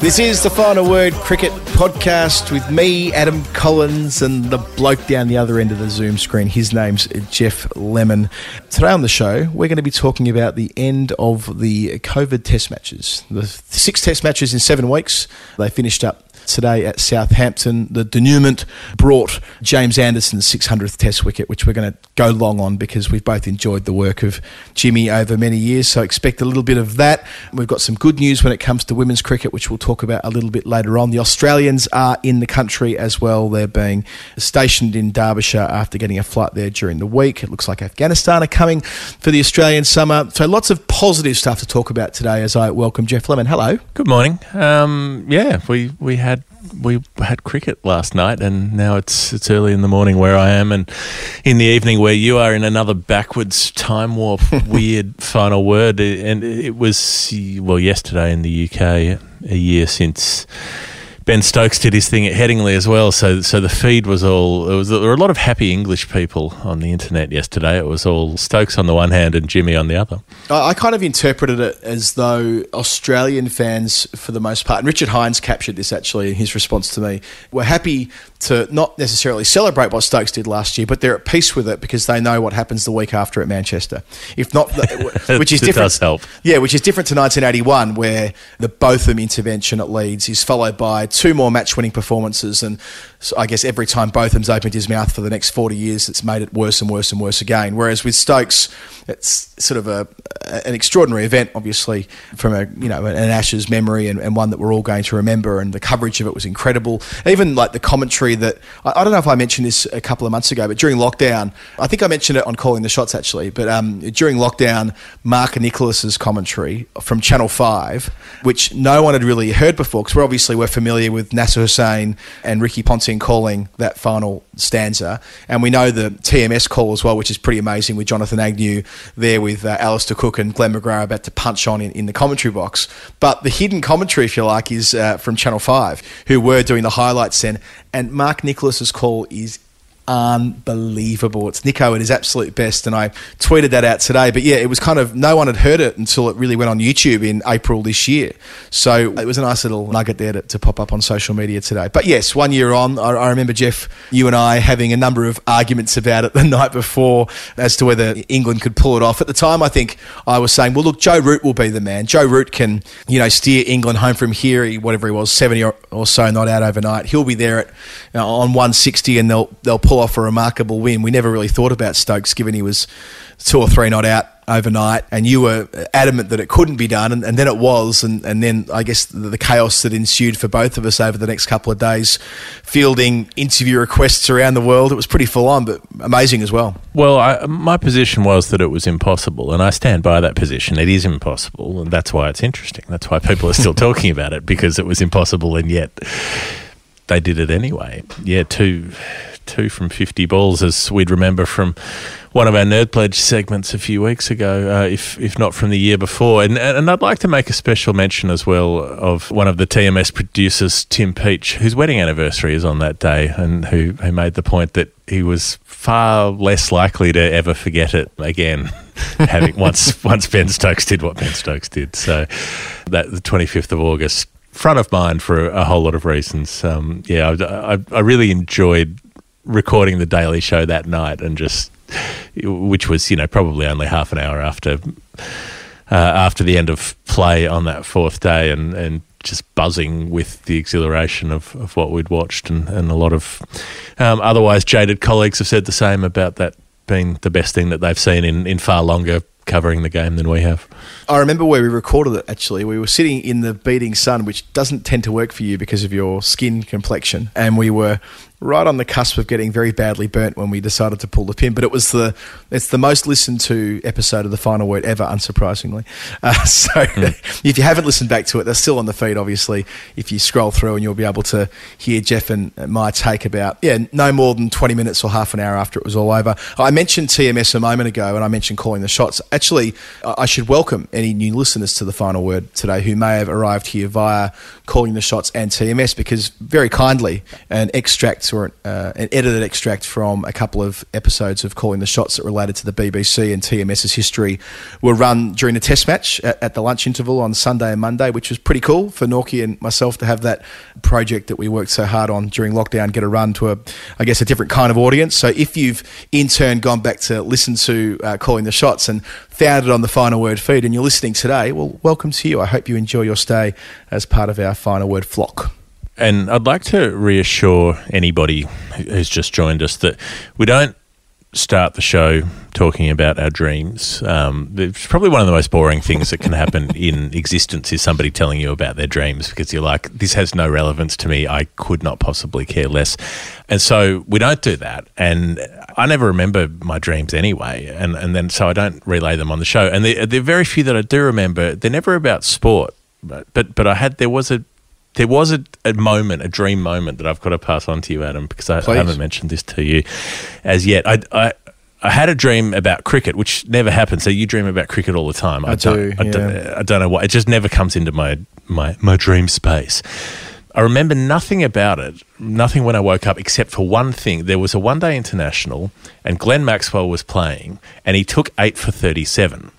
This is the Final Word Cricket Podcast with me, Adam Collins, and the bloke down the other end of the Zoom screen. His name's Jeff Lemon. Today on the show, we're going to be talking about the end of the COVID test matches. The six test matches in seven weeks. They finished up today at Southampton. The denouement brought James Anderson's 600th Test wicket, which we're going to go long on because we've both enjoyed the work of Jimmy over many years. So expect a little bit of that. We've got some good news when it comes to women's cricket, which we'll talk about a little bit later on. The Australians are in the country as well. They're being stationed in Derbyshire after getting a flight there during the week. It looks like Afghanistan are coming for the Australian summer. So lots of positive stuff to talk about today as I welcome Jeff Lemon. Hello. Good morning. Um, yeah, we, we had we had cricket last night, and now it's it's early in the morning where I am, and in the evening where you are in another backwards time warp. weird final word, and it was well yesterday in the UK, a year since. Ben Stokes did his thing at Headingley as well, so so the feed was all. It was there were a lot of happy English people on the internet yesterday. It was all Stokes on the one hand and Jimmy on the other. I I kind of interpreted it as though Australian fans, for the most part, and Richard Hinds captured this actually in his response to me, were happy to not necessarily celebrate what Stokes did last year, but they're at peace with it because they know what happens the week after at Manchester. If not, which is It different. does help. Yeah, which is different to 1981, where the Botham intervention at Leeds is followed by two more match-winning performances, and so I guess every time Botham's opened his mouth for the next 40 years, it's made it worse and worse and worse again. Whereas with Stokes, it's sort of a an extraordinary event, obviously from a you know an Ashes memory and, and one that we're all going to remember, and the coverage of it was incredible. Even like the commentary that I, I don't know if I mentioned this a couple of months ago, but during lockdown, I think I mentioned it on calling the shots actually. But um, during lockdown, Mark Nicholas's commentary from Channel Five, which no one had really heard before, because we're obviously we're familiar with Nasser Hussain and Ricky Ponting calling that final stanza, and we know the TMS call as well, which is pretty amazing with Jonathan Agnew there with uh, Alastair Cook and Glenn McGrath about to punch on in, in the commentary box. But the hidden commentary, if you like, is uh, from Channel Five, who were doing the highlights then, and Mark Nicholas's call is unbelievable. It's Nico at his absolute best, and I tweeted that out today. But yeah, it was kind of no one had heard it until it really went on YouTube in April this year. So it was a nice little nugget there to, to pop up on social media today. But yes, one year on, I, I remember Jeff, you and I having a number of arguments about it the night before as to whether England could pull it off. At the time, I think I was saying, well, look, Joe Root will be the man. Joe Root can, you know, steer England home from here. He, whatever he was, seventy or, or so, not out overnight. He'll be there at you know, on one sixty, and they'll they'll pull off a remarkable win. We never really thought about Stokes, given he was two or three not out overnight, and you were adamant that it couldn't be done, and, and then it was, and, and then I guess the, the chaos that ensued for both of us over the next couple of days, fielding interview requests around the world. It was pretty full on, but amazing as well. Well, I, my position was that it was impossible, and I stand by that position. It is impossible, and that's why it's interesting. That's why people are still talking about it because it was impossible, and yet they did it anyway. Yeah, two, two from fifty balls, as we'd remember from one of our nerd pledge segments a few weeks ago, uh, if if not from the year before. And and I'd like to make a special mention as well of one of the TMS producers, Tim Peach, whose wedding anniversary is on that day, and who who made the point that he was far less likely to ever forget it again, having once once Ben Stokes did what Ben Stokes did. So that the twenty fifth of August. Front of mind for a whole lot of reasons. Um, yeah, I, I, I really enjoyed recording the Daily Show that night and just, which was you know probably only half an hour after uh, after the end of play on that fourth day, and and just buzzing with the exhilaration of, of what we'd watched, and, and a lot of um, otherwise jaded colleagues have said the same about that being the best thing that they've seen in, in far longer covering the game than we have. I remember where we recorded it actually. We were sitting in the beating sun, which doesn't tend to work for you because of your skin complexion. And we were right on the cusp of getting very badly burnt when we decided to pull the pin. But it was the it's the most listened to episode of the final word ever, unsurprisingly. Uh, so if you haven't listened back to it, they're still on the feed. Obviously, if you scroll through, and you'll be able to hear Jeff and my take about yeah, no more than twenty minutes or half an hour after it was all over. I mentioned TMS a moment ago, and I mentioned calling the shots. Actually, I I should welcome any new listeners to the final word today who may have arrived here via calling the shots and TMS because very kindly an extract or uh, an edited extract from a couple of episodes of calling the shots that related to the BBC and TMS's history were run during the test match at, at the lunch interval on Sunday and Monday, which was pretty cool for Norky and myself to have that project that we worked so hard on during lockdown get a run to a, I guess, a different kind of audience. So if you've in turn gone back to listen to uh, calling the shots and found it on the final word feed and you're listening today, well, welcome to you. I hope you enjoy your stay as part of our final word flock. And I'd like to reassure anybody who's just joined us that we don't start the show talking about our dreams. Um, it's probably one of the most boring things that can happen in existence is somebody telling you about their dreams because you're like, this has no relevance to me. I could not possibly care less. And so we don't do that. And I never remember my dreams anyway. And, and then so I don't relay them on the show. And there, there are very few that I do remember. They're never about sport. But, but, but I had, there was a, there was a, a moment, a dream moment that I've got to pass on to you, Adam, because I, I haven't mentioned this to you as yet. I, I, I had a dream about cricket, which never happened. So you dream about cricket all the time. I don't, do, I, don't. I don't know why. It just never comes into my, my, my dream space. I remember nothing about it, nothing when I woke up, except for one thing. There was a one day international, and Glenn Maxwell was playing, and he took eight for 37.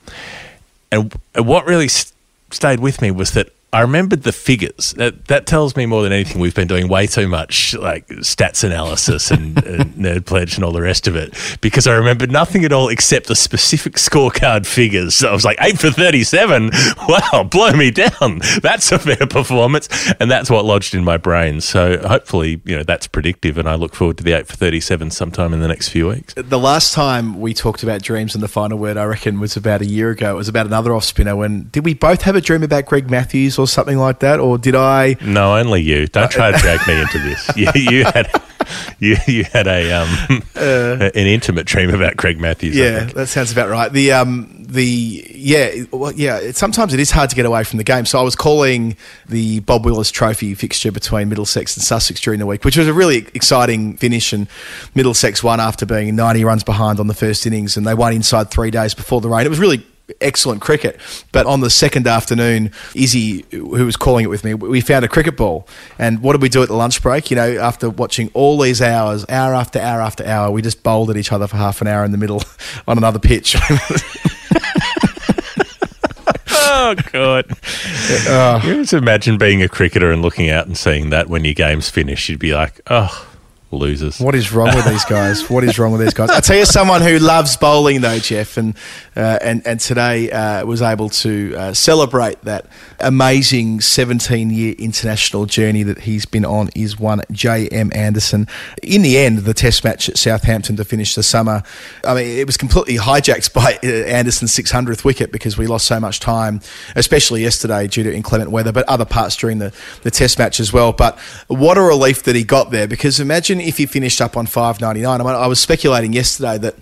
And what really st- stayed with me was that I remembered the figures. That that tells me more than anything. We've been doing way too much like stats analysis and, and nerd pledge and all the rest of it because I remembered nothing at all except the specific scorecard figures. So I was like eight for thirty-seven. Wow, blow me down. That's a fair performance, and that's what lodged in my brain. So hopefully, you know, that's predictive, and I look forward to the eight for thirty-seven sometime in the next few weeks. The last time we talked about dreams and the final word, I reckon, was about a year ago. It was about another off spinner. When did we both have a dream about Greg Matthews or something like that, or did I? No, only you. Don't try to drag me into this. You, you had you you had a um an intimate dream about Craig Matthews. I Uh, Yeah, that sounds about right. The um the yeah well, yeah. Sometimes it is hard to get away from the game. So I was calling the Bob Willis Trophy fixture between Middlesex and Sussex during the week, which was a really exciting finish. And Middlesex won after being ninety runs behind on the first innings, and they won inside three days before the rain. It was really excellent cricket. But on the second afternoon, Izzy, who was calling it with me, we found a cricket ball. And what did we do at the lunch break? You know, after watching all these hours, hour after hour after hour, we just bowled at each other for half an hour in the middle on another pitch. Oh god! Uh, you just imagine being a cricketer and looking out and seeing that when your game's finished, you'd be like, oh, losers. What is wrong with these guys? What is wrong with these guys? I tell you, someone who loves bowling though, Jeff, and uh, and and today uh, was able to uh, celebrate that amazing 17-year international journey that he's been on. Is one J.M. Anderson. In the end, the Test match at Southampton to finish the summer, I mean, it was completely hijacked by uh, Anderson's 600th wicket because we lost so much time, especially yesterday due to inclement weather, but other parts during the the Test match as well. But what a relief that he got there because imagine if he finished up on 599. I mean, I was speculating yesterday that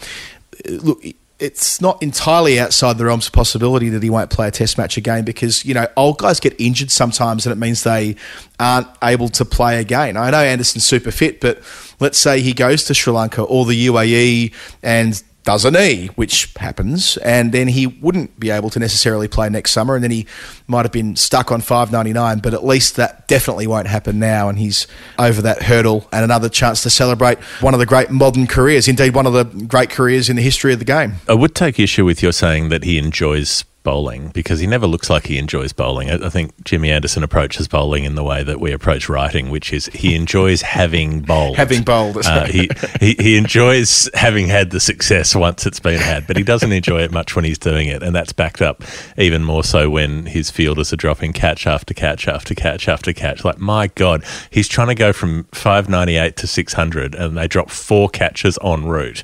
uh, look. It's not entirely outside the realms of possibility that he won't play a test match again because, you know, old guys get injured sometimes and it means they aren't able to play again. I know Anderson's super fit, but let's say he goes to Sri Lanka or the UAE and does a knee, which happens, and then he wouldn't be able to necessarily play next summer, and then he might have been stuck on five ninety nine. But at least that definitely won't happen now, and he's over that hurdle, and another chance to celebrate one of the great modern careers, indeed one of the great careers in the history of the game. I would take issue with your saying that he enjoys bowling because he never looks like he enjoys bowling. I, I think Jimmy Anderson approaches bowling in the way that we approach writing, which is he enjoys having bowled. Having bowled. Uh, he, he he enjoys having had the success once it's been had, but he doesn't enjoy it much when he's doing it, and that's backed up even more so when his fielders are dropping catch after catch after catch after catch. Like my God, he's trying to go from five ninety eight to six hundred, and they drop four catches en route.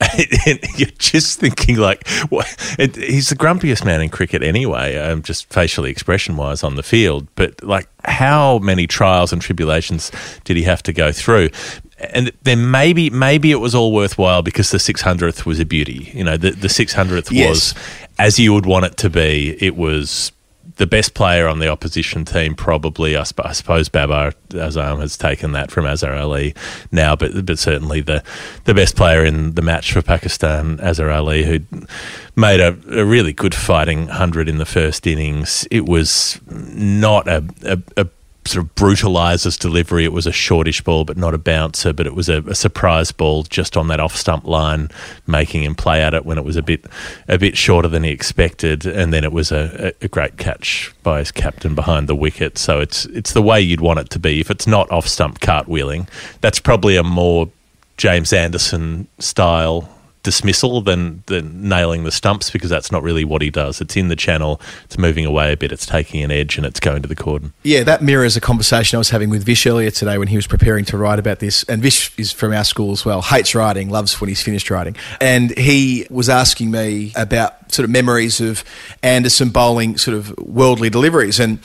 and you're just thinking like, what? It, he's the grumpiest man in cricket anyway, um, just facially expression wise on the field. But like, how many trials and tribulations did he have to go through? And then maybe maybe it was all worthwhile because the 600th was a beauty. You know, the, the 600th Yes. was as you would want it to be. It was the best player on the opposition team, probably. I, sp- I suppose Babar Azam has taken that from Azhar Ali now, but but certainly the the best player in the match for Pakistan, Azhar Ali, who made a, a really good fighting hundred in the first innings. It was not a, a, a sort of brutalises delivery. It was a shortish ball, but not a bouncer. But it was a, a surprise ball just on that off stump line, making him play at it when it was a bit a bit shorter than he expected. And then it was a, a great catch by his captain behind the wicket. So it's it's the way you'd want it to be. If it's not off stump cartwheeling, that's probably a more James Anderson style dismissal than than nailing the stumps because that's not really what he does. It's in the channel, it's moving away a bit, it's taking an edge, and it's going to the cordon. Yeah, that mirrors a conversation I was having with Vish earlier today when he was preparing to write about this. And Vish is from our school as well, hates writing, loves when he's finished writing. And he was asking me about sort of memories of Anderson bowling sort of worldly deliveries. And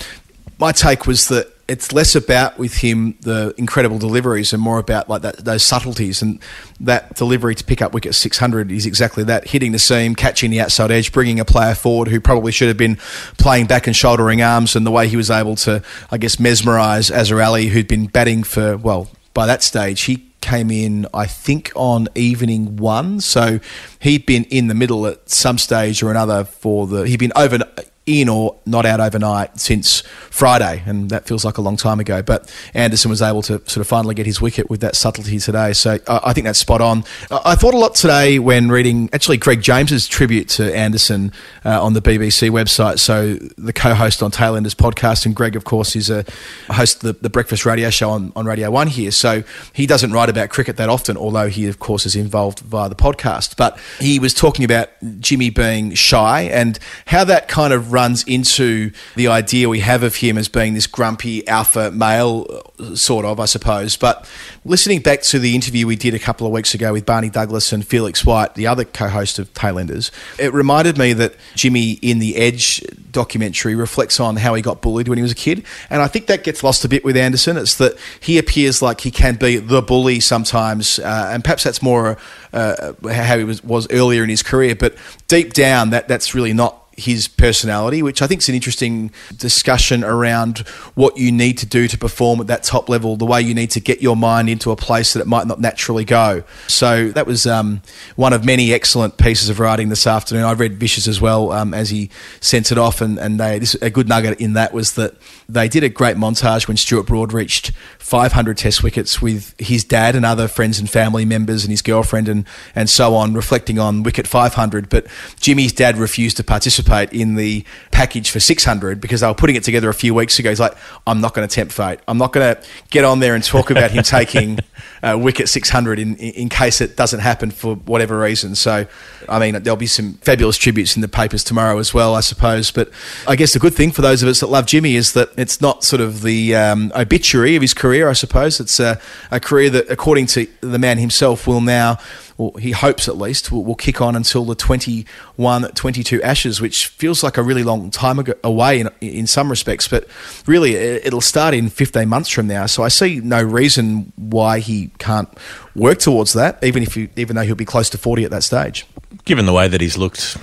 my take was that it's less about with him the incredible deliveries and more about like that those subtleties and that delivery to pick up wicket 600 is exactly that hitting the seam catching the outside edge bringing a player forward who probably should have been playing back and shouldering arms and the way he was able to I guess mesmerise Azhar Ali who'd been batting for well by that stage he came in, I think, on evening one. So he'd been in the middle at some stage or another for the. He'd been over in or not out overnight since Friday, and that feels like a long time ago. But Anderson was able to sort of finally get his wicket with that subtlety today. So I think that's spot on. I thought a lot today when reading actually Greg James's tribute to Anderson uh, on the BBC website. So the co-host on Tailenders podcast, and Greg, of course, is a host of the, the breakfast radio show on, on Radio One here. So he doesn't write about cricket that often, although he, of course, is involved via the podcast. But he was talking about Jimmy being shy and how that kind of runs into the idea we have of him as being this grumpy alpha male, uh, sort of, I suppose. But listening back to the interview we did a couple of weeks ago with Barney Douglas and Felix White, the other co-host of Tailenders, it reminded me that Jimmy in the Edge documentary reflects on how he got bullied when he was a kid, and I think that gets lost a bit with Anderson. It's that he appears like he can be the bully sometimes, uh, and perhaps that's more uh, how he was, was earlier in his career. But deep down, that that's really not his personality, which I think is an interesting discussion around what you need to do to perform at that top level, the way you need to get your mind into a place that it might not naturally go. So that was um, one of many excellent pieces of writing this afternoon. I read Vish's as well um, as he sent it off, and, and they, this, a good nugget in that was that they did a great montage when Stuart Broad reached 500 test wickets with his dad and other friends and family members and his girlfriend and, and so on, reflecting on wicket 500. But Jimmy's dad refused to participate in the package for 600 because they were putting it together a few weeks ago. He's like, I'm not going to tempt fate. I'm not going to get on there and talk about him taking uh, wicket 600 in, in case it doesn't happen for whatever reason. So, I mean, there'll be some fabulous tributes in the papers tomorrow as well, I suppose. But I guess the good thing for those of us that love Jimmy is that it's not sort of the um, obituary of his career, I suppose. It's a, a career that, according to the man himself, will now well, he hopes at least, will, will kick on until the 21 22 Ashes, which feels like a really long time ago, away in, in some respects, but really it- it'll start in 15 months from now. So I see no reason why he can't work towards that, even if he, even though he'll be close to 40 at that stage. Given the way that he's looked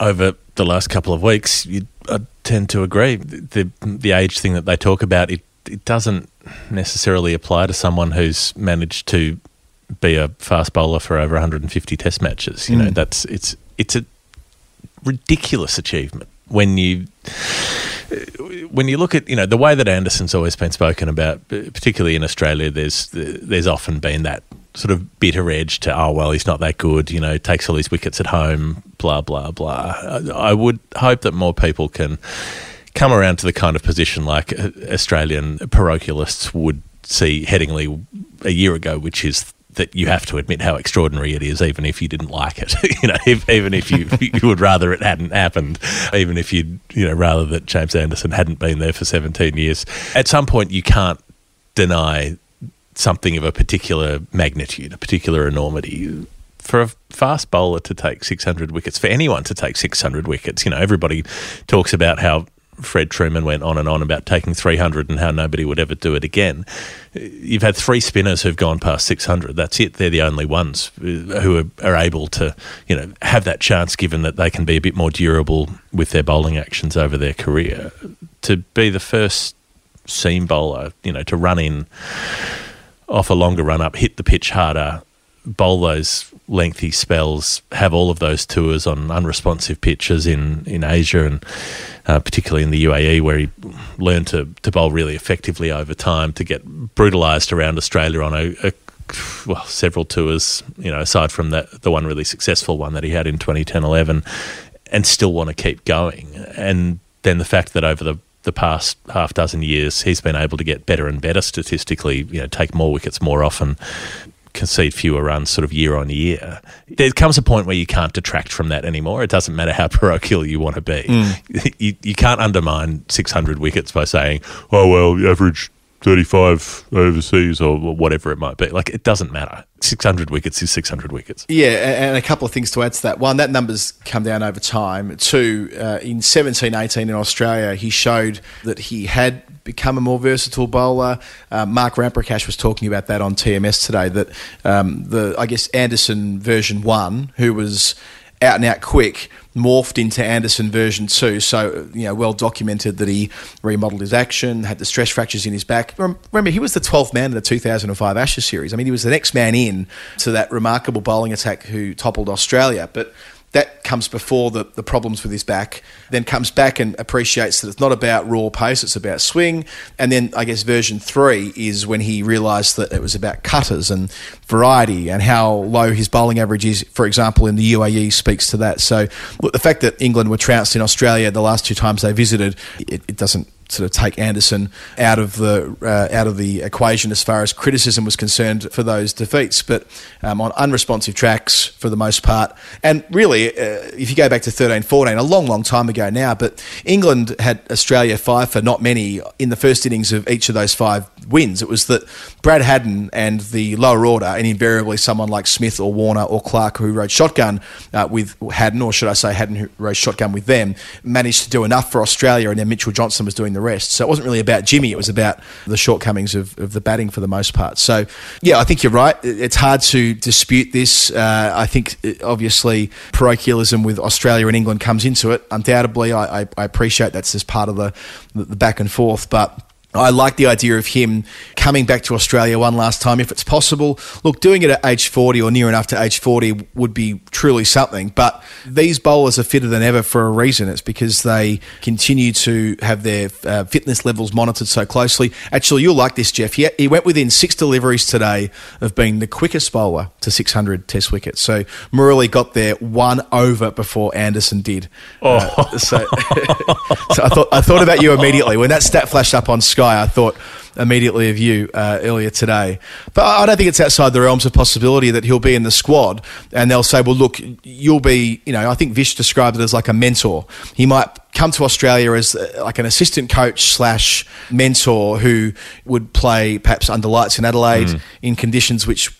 over the last couple of weeks, you, I tend to agree. The the age thing that they talk about it it doesn't necessarily apply to someone who's managed to be a fast bowler for over 150 Test matches. You know, Mm. that's it's it's a ridiculous achievement when you when you look at you know the way that Anderson's always been spoken about, particularly in Australia. There's there's often been that sort of bitter edge to oh well he's not that good you know takes all his wickets at home blah blah blah I, I would hope that more people can come around to the kind of position like uh, Australian parochialists would see Headingley a year ago which is that you have to admit how extraordinary it is, even if you didn't like it. you know, if, even if you you would rather it hadn't happened, even if you you know rather that James Anderson hadn't been there for seventeen years. At some point, you can't deny something of a particular magnitude, a particular enormity. For a fast bowler to take 600 wickets, for anyone to take 600 wickets, you know, everybody talks about how Fred Trueman went on and on about taking 300 and how nobody would ever do it again. You've had three spinners who've gone past 600. That's it. They're the only ones uh, who are, are able to, you know, have that chance given that they can be a bit more durable with their bowling actions over their career. To be the first seam bowler, you know, to run in off a longer run up, hit the pitch harder, bowl those lengthy spells, have all of those tours on unresponsive pitches in, in Asia and uh, particularly in the UAE, where he learned to, to bowl really effectively over time to get brutalised around Australia on a, a well, several tours, you know, aside from that, the one really successful one that he had in 2010 11, and still want to keep going. And then the fact that over the the past half dozen years, he's been able to get better and better statistically, you know, take more wickets more often, concede fewer runs sort of year on year. There comes a point where you can't detract from that anymore. It doesn't matter how parochial you want to be. Mm. You, you can't undermine 600 wickets by saying, oh, well, average 35 overseas or whatever it might be. Like, it doesn't matter. 600 wickets is 600 wickets. Yeah, and a couple of things to add to that. One, that number's come down over time. Two, uh, in 17 18 in Australia, he showed that he had become a more versatile bowler. Uh, Mark Ramprakash was talking about that on TMS today. That um, the I guess Anderson version one, who was out and out quick, morphed into Anderson version two. So you know, well documented that he remodeled his action, had the stress fractures in his back. Remember, he was the 12th man in the 2005 Ashes series. I mean, he was the next man in to that remarkable bowling attack who toppled Australia, but that comes before the, the problems with his back, then comes back and appreciates that it's not about raw pace, it's about swing. And then I guess version three is when he realised that it was about cutters and variety and how low his bowling average is, for example, in the UAE speaks to that. So look, the fact that England were trounced in Australia the last two times they visited, it, it doesn't sort of take Anderson out of the uh, out of the equation as far as criticism was concerned for those defeats. But um, on unresponsive tracks for the most part, and really, uh, if you go back to 13, 14, a long, long time ago now, but England had Australia five for not many in the first innings of each of those five wins. It was that Brad Haddin and the lower order, and invariably someone like Smith or Warner or Clarke who rode shotgun uh, with Haddin, or should I say Haddin who rode shotgun with them, managed to do enough for Australia, and then Mitchell Johnson was doing the rest. So it wasn't really about Jimmy, it was about the shortcomings of, of the batting for the most part. So, yeah, I think you're right. It's hard to dispute this. Uh, I think, uh, obviously, parochialism with Australia and England comes into it. Undoubtedly, I, I, I appreciate that's just part of the, the back and forth, but I like the idea of him coming back to Australia one last time if it's possible. Look, doing it at age 40 or near enough to age 40 would be truly something. But these bowlers are fitter than ever for a reason. It's because they continue to have their uh, fitness levels monitored so closely. Actually, you'll like this, Jeff. He, he went within six deliveries today of being the quickest bowler to 600 test wickets. So Murali got there one over before Anderson did. Oh. Uh, so, so I, thought, I thought about you immediately. When that stat flashed up on Sky, I thought immediately of you uh, earlier today. But I don't think it's outside the realms of possibility that he'll be in the squad and they'll say, well, look, you'll be, you know, I think Vish described it as like a mentor. He might come to Australia as uh, like an assistant coach slash mentor who would play perhaps under lights in Adelaide Mm. in conditions which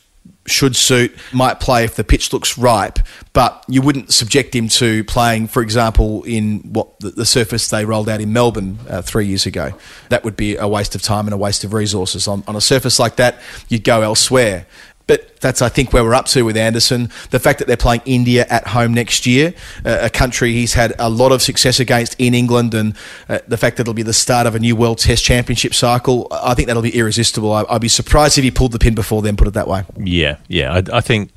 should suit, might play if the pitch looks ripe, but you wouldn't subject him to playing, for example, in what the, the surface they rolled out in Melbourne uh, three years ago. That would be a waste of time and a waste of resources. On, on a surface like that, you'd go elsewhere. But that's, I think, where we're up to with Anderson. The fact that they're playing India at home next year, uh, a country he's had a lot of success against in England, and uh, the fact that it'll be the start of a new World Test Championship cycle, I think that'll be irresistible. I, I'd be surprised if he pulled the pin before then, put it that way. Yeah, yeah. I, I think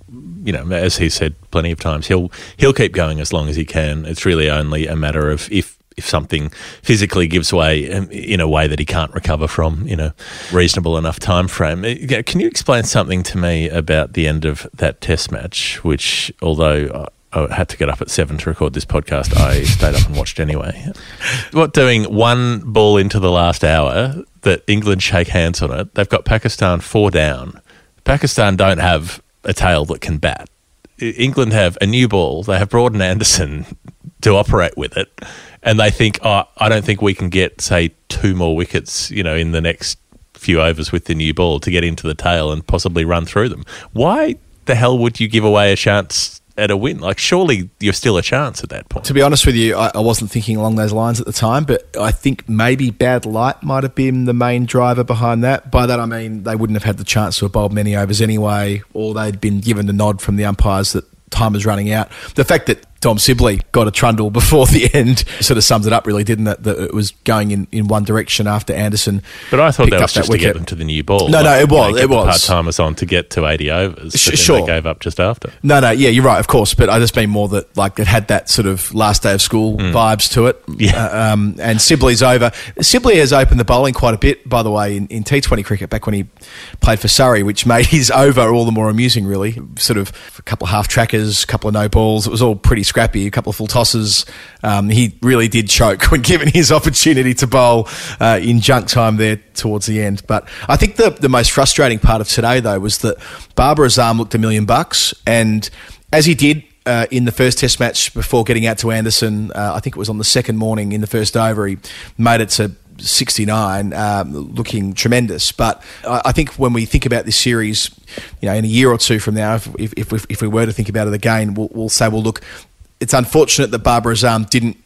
you know, as he said plenty of times, he'll he'll keep going as long as he can. It's really only a matter of if if something physically gives way um, in a way that he can't recover from in a reasonable enough time frame. Uh, Can you explain something to me about the end of that test match, which, although I had to get up at seven to record this podcast, I stayed up and watched anyway. What doing one ball into the last hour that England shake hands on it? They've got Pakistan four down. Pakistan don't have a tail that can bat. England have a new ball. They have Broad and Anderson to operate with it, and they think, oh, I don't think we can get say two more wickets, you know, in the next few overs with the new ball to get into the tail and possibly run through them. Why the hell would you give away a chance at a win? Like, surely you're still a chance at that point. To be honest with you, I, I wasn't thinking along those lines at the time, but I think maybe bad light might have been the main driver behind that. By that I mean they wouldn't have had the chance to have bowled many overs anyway, or they'd been given the nod from the umpires that time was running out. The fact that Dom Sibley got a trundle before the end sort of sums it up, really, didn't it? That it was going in, in one direction after Anderson. But I thought that was just to wicket. get them to the new ball. No, no, it you was, get it the was. Part timers on to get to 80 overs. Sh- then sure. They gave up just after. No, no, yeah, you're right, of course. But I just mean more that like it had that sort of last day of school vibes to it. Yeah. Uh, um, and Sibley's over. Sibley has opened the bowling quite a bit, by the way, in, in T20 cricket back when he played for Surrey, which made his over all the more amusing. Really, sort of a couple of half trackers, a couple of no balls. It was all pretty scrappy. A couple of full tosses. Um, he really did choke when given his opportunity to bowl uh, in junk time there towards the end. But I think the the most frustrating part of today though was that Babar Azam looked a million bucks, and as he did uh, in the first Test match before getting out to Anderson. Uh, I think it was on the second morning in the first over. He made it to 69, um, looking tremendous. But I, I think when we think about this series, you know, in a year or two from now, if, if, if, we, if we were to think about it again, we'll, we'll say, well, look, it's unfortunate that Babar Azam didn't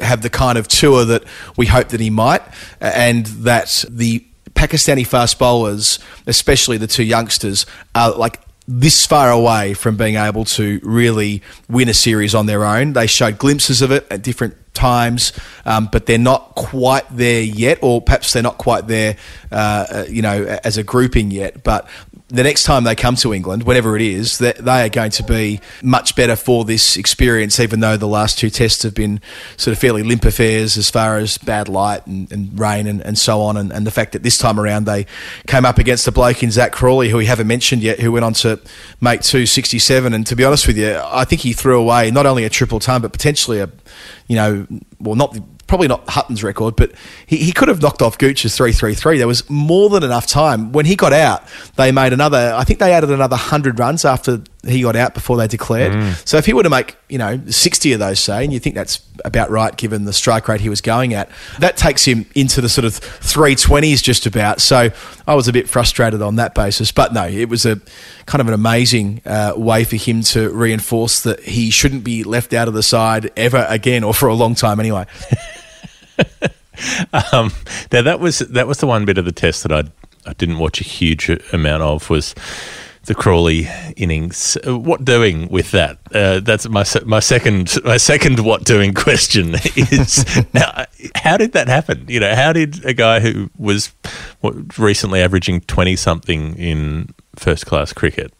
have the kind of tour that we hoped that he might, and that the Pakistani fast bowlers, especially the two youngsters, are like this far away from being able to really win a series on their own. They showed glimpses of it at different times, um, but they're not quite there yet, or perhaps they're not quite there, uh, uh, you know, as a grouping yet. But the next time they come to England, whenever it is, that they are going to be much better for this experience, even though the last two tests have been sort of fairly limp affairs as far as bad light and, and rain and, and so on. And, and the fact that this time around they came up against a bloke in Zak Crawley, who we haven't mentioned yet, who went on to make 267. And to be honest with you, I think he threw away not only a triple ton, but potentially a, you know, well, not probably not Hutton's record, but he, he could have knocked off Gooch's 333. There was more than enough time. When he got out, they made another, I think they added another 100 runs after he got out before they declared. So if he were to make, you know, 60 of those, say, and you think that's about right given the strike rate he was going at, that takes him into the sort of 320s just about. So I was a bit frustrated on that basis. But no, it was a kind of an amazing uh, way for him to reinforce that he shouldn't be left out of the side ever again or for a long time anyway. Um, now that was that was the one bit of the test that I I didn't watch a huge amount of was the Crawley innings. Uh, What doing with that? Uh, that's my my second my second what doing question is now how did that happen? You know, how did a guy who was what, recently averaging twenty something in first class cricket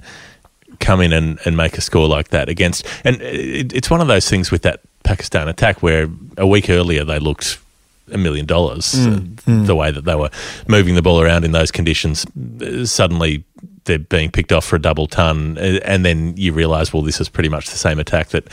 come in and, and make a score like that against and it, it's one of those things with that Pakistan attack where a week earlier they looked a million dollars uh, the way that they were moving the ball around in those conditions uh, suddenly they're being picked off for a double ton. Uh, and then you realise well this is pretty much the same attack that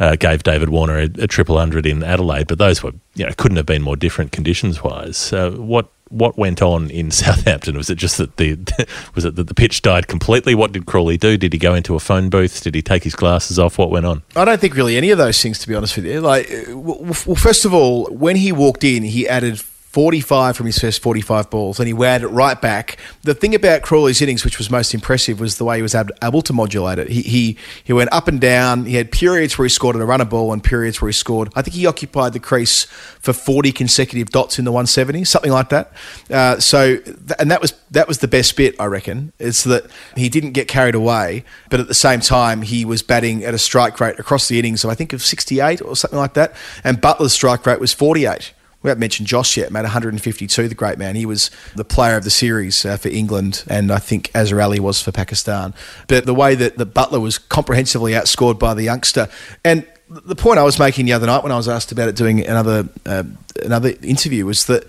uh, gave David Warner a, a triple hundred in Adelaide. But those were you know couldn't have been more different conditions wise so what what went on in Southampton? Was it just that the was it that the pitch died completely? What did Crawley do? Did he go into a phone booth? Did he take his glasses off? What went on? I don't think really any of those things, to be honest with you. Like, well, first of all, when he walked in, he added 45 from his first 45 balls and he wound it right back. The thing about Crawley's innings, which was most impressive, was the way he was ab- able to modulate it. He, he, he went up and down. He had periods where he scored at a runner ball and periods where he scored. I think he occupied the crease for 40 consecutive dots in the 170, something like that. Uh, so, and that was, that was the best bit, I reckon, is that he didn't get carried away, but at the same time, he was batting at a strike rate across the innings of, I think, of 68 or something like that. And Buttler's strike rate was 48. We haven't mentioned Josh yet, made 152, the great man. He was the player of the series uh, for England, and I think Azhar Ali was for Pakistan. But the way that the Buttler was comprehensively outscored by the youngster, and the point I was making the other night when I was asked about it doing another uh, another interview was that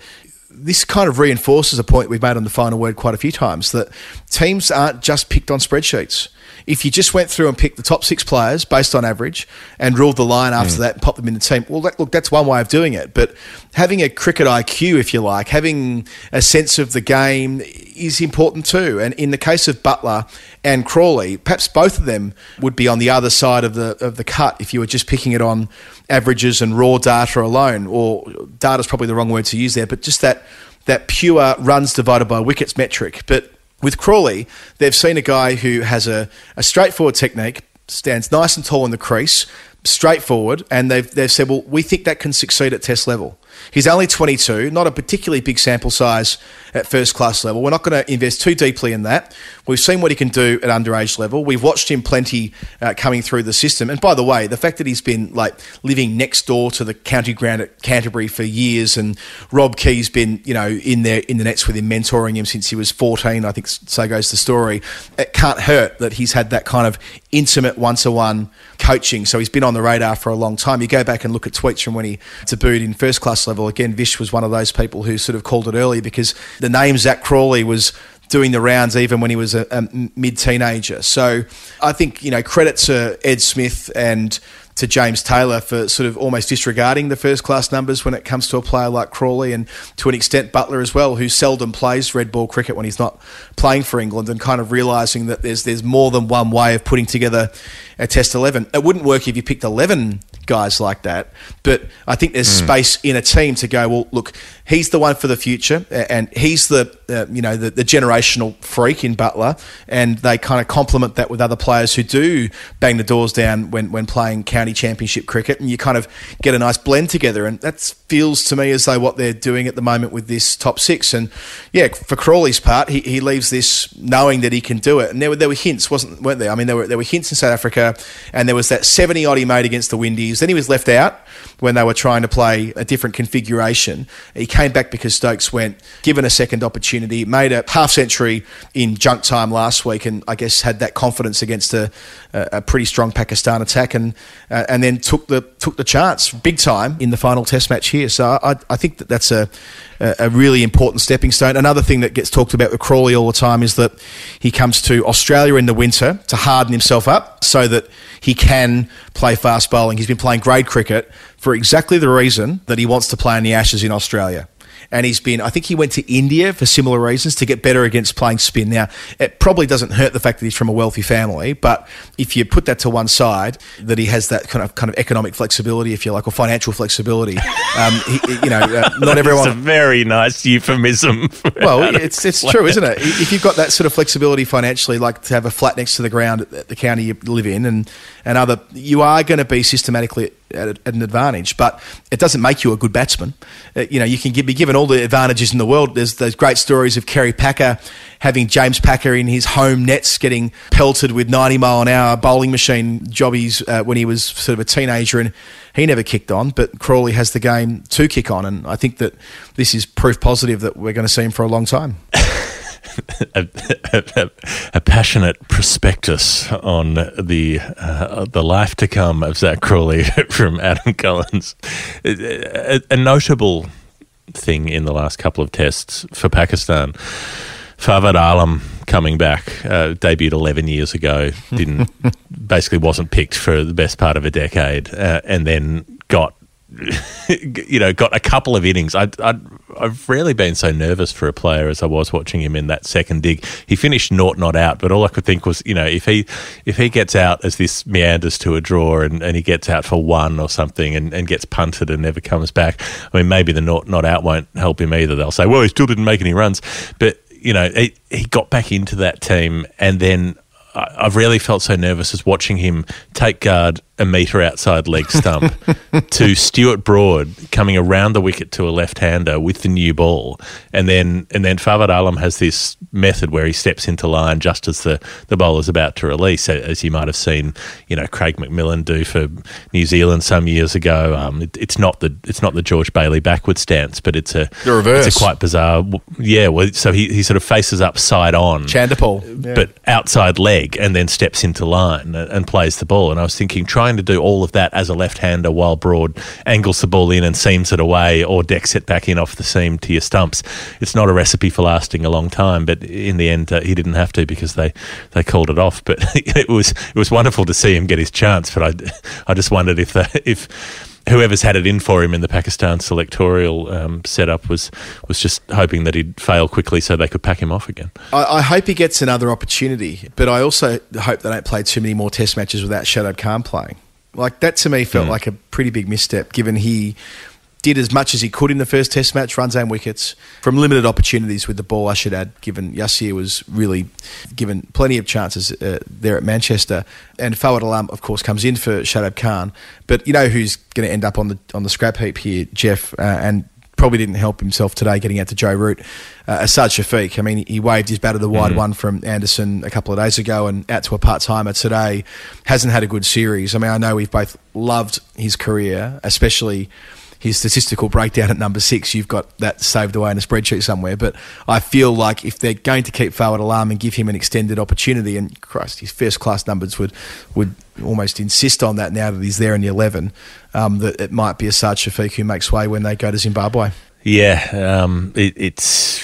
this kind of reinforces a point we've made on the final word quite a few times that teams aren't just picked on spreadsheets. If you just went through and picked the top six players based on average and ruled the line after hmm. that and popped them in the team, well, that, look, that's one way of doing it. But having a cricket IQ, if you like, having a sense of the game is important too. And in the case of Buttler and Crawley, perhaps both of them would be on the other side of the of the cut if you were just picking it on averages and raw data alone. Or data's probably the wrong word to use there, but just that that pure runs divided by wickets metric. But with Crawley, they've seen a guy who has a, a straightforward technique, stands nice and tall in the crease, straightforward, and they've, they've said, well, we think that can succeed at test level. He's only 22, not a particularly big sample size at first class level. We're not going to invest too deeply in that. We've seen what he can do at underage level. We've watched him plenty uh, coming through the system. And by the way, the fact that he's been like living next door to the county ground at Canterbury for years, and Rob Key's been you know in there in the nets with him, mentoring him since he was 14. I think so goes the story. It can't hurt that he's had that kind of intimate one-to-one coaching. So he's been on the radar for a long time. You go back and look at tweets from when he debuted in first class level. Again, Vish was one of those people who sort of called it early because the name Zak Crawley was doing the rounds even when he was a, a mid teenager. So I think, you know, credit to Ed Smith and to James Taylor for sort of almost disregarding the first class numbers when it comes to a player like Crawley and to an extent Buttler as well, who seldom plays red ball cricket when he's not playing for England and kind of realising that there's there's more than one way of putting together a test eleven. It wouldn't work if you picked eleven guys like that, but I think there's Hmm. space in a team to go, well, look, he's the one for the future and he's the uh, you know the, the generational freak in Buttler and they kind of complement that with other players who do bang the doors down when when playing county championship cricket and you kind of get a nice blend together and that feels to me as though what they're doing at the moment with this top six. And yeah for Crawley's part he, he leaves this knowing that he can do it. And there were there were hints wasn't weren't there? I mean there were there were hints in South Africa and there was that 70 odd he made against the Windies. Then he was left out when they were trying to play a different configuration. He came back because Stokes went given a second opportunity made a half century in junk time last week and I guess had that confidence against a, a, pretty strong Pakistan attack and uh, and then took the took the chance big time in the final test match here so I, I think that that's a a really important stepping stone. Another thing that gets talked about with Crawley all the time is that he comes to Australia in the winter to harden himself up so that he can play fast bowling. He's been playing grade cricket for exactly the reason that he wants to play in the Ashes in Australia. And he's been, I think he went to India for similar reasons to get better against playing spin. Now, it probably doesn't hurt the fact that he's from a wealthy family, but if you put that to one side, that he has that kind of kind of economic flexibility, if you like, or financial flexibility, um, he, you know, uh, not everyone. It's a very nice euphemism. Well, it's it's true, isn't it? If you've got that sort of flexibility financially, like to have a flat next to the ground at the county you live in, and and other, you are going to be systematically at, at an advantage. But it doesn't make you a good batsman. Uh, you know, you can give, be given all the advantages in the world. There's those great stories of Kerry Packer having James Packer in his home nets getting pelted with 90 mile an hour bowling machine jobbies uh, when he was sort of a teenager, and he never kicked on. But Crawley has the game to kick on, and I think that this is proof positive that we're going to see him for a long time. a, a, a passionate prospectus on the uh, the life to come of Zak Crawley from Adam Collins. A, a notable thing in the last couple of tests for Pakistan. Fawad Alam coming back, uh, debuted 11 years ago, didn't basically wasn't picked for the best part of a decade, uh, and then got you know, got a couple of innings. I, I, I've rarely been so nervous for a player as I was watching him in that second dig. He finished naught not out, but all I could think was, you know, if he if he gets out as this meanders to a draw and, and he gets out for one or something and, and gets punted and never comes back, I mean, maybe the naught not out won't help him either. They'll say, well, he still didn't make any runs, but you know, he, he got back into that team and then. I- I've rarely felt so nervous as watching him take guard a metre outside leg stump to Stuart Broad coming around the wicket to a left-hander with the new ball, and then and then Fawad Alam has this method where he steps into line just as the the bowler's about to release, as you might have seen, you know, Craig McMillan do for New Zealand some years ago. Um, it, it's not the it's not the George Bailey backward stance, but it's a The reverse. It's a quite bizarre, yeah. Well, so he, he sort of faces upside on, Chanderpaul. Yeah. but outside leg and then steps into line and, and plays the ball. And I was thinking, trying to do all of that as a left-hander while Broad angles the ball in and seams it away or decks it back in off the seam to your stumps, it's not a recipe for lasting a long time. But in the end, uh, he didn't have to because they, they called it off. But it was it was wonderful to see him get his chance. But I, I just wondered if the, if whoever's had it in for him in the Pakistan selectorial um, setup was was just hoping that he'd fail quickly so they could pack him off again. I, I hope he gets another opportunity, but I also hope they don't play too many more Test matches without Shadab Khan playing. Like that to me felt Mm. like a pretty big misstep, given he did as much as he could in the first Test match, runs and wickets from limited opportunities with the ball. I should add, given Yasir was really given plenty of chances uh, there at Manchester, and Fawad Alam, of course, comes in for Shadab Khan. But you know who's going to end up on the on the scrap heap here, Jeff, uh, and probably didn't help himself today getting out to Joe Root. Uh, Asad Shafiq, I mean, he waved his bat at the wide Mhm. one from Anderson a couple of days ago and out to a part timer today. Hasn't had a good series. I mean, I know we've both loved his career, especially his statistical breakdown at number six. You've got that saved away in a spreadsheet somewhere. But I feel like if they're going to keep Fawad Alam and give him an extended opportunity, and Christ, his first class numbers would would almost insist on that now that he's there in the 11, um, that it might be Asad Shafiq who makes way when they go to Zimbabwe. Yeah, um, it, it's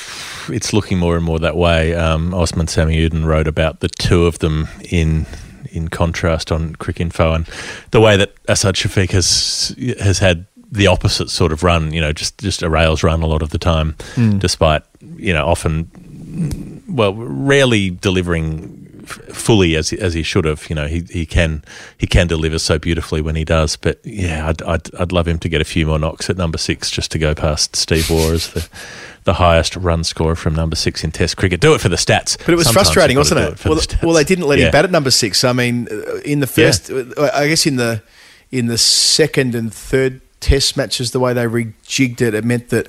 it's looking more and more that way. Um, Osman Samiuddin wrote about the two of them in in contrast on Cricinfo and the way that Asad Shafiq has has had the opposite sort of run. You know, just just a rails run a lot of the time, Mm. despite you know often well rarely delivering f- fully as as he should have. You know, he, he can he can deliver so beautifully when he does. But yeah, I'd, I'd I'd love him to get a few more knocks at number six just to go past Steve Waugh as the the highest run scorer from number six in Test cricket. Do it for the stats. But it was Sometimes frustrating, wasn't do it? well, the well, they didn't let Yeah. him bat at number six. I mean, uh, in the first, uh, I guess in the in the second and third Test matches, the way they rejigged it, it meant that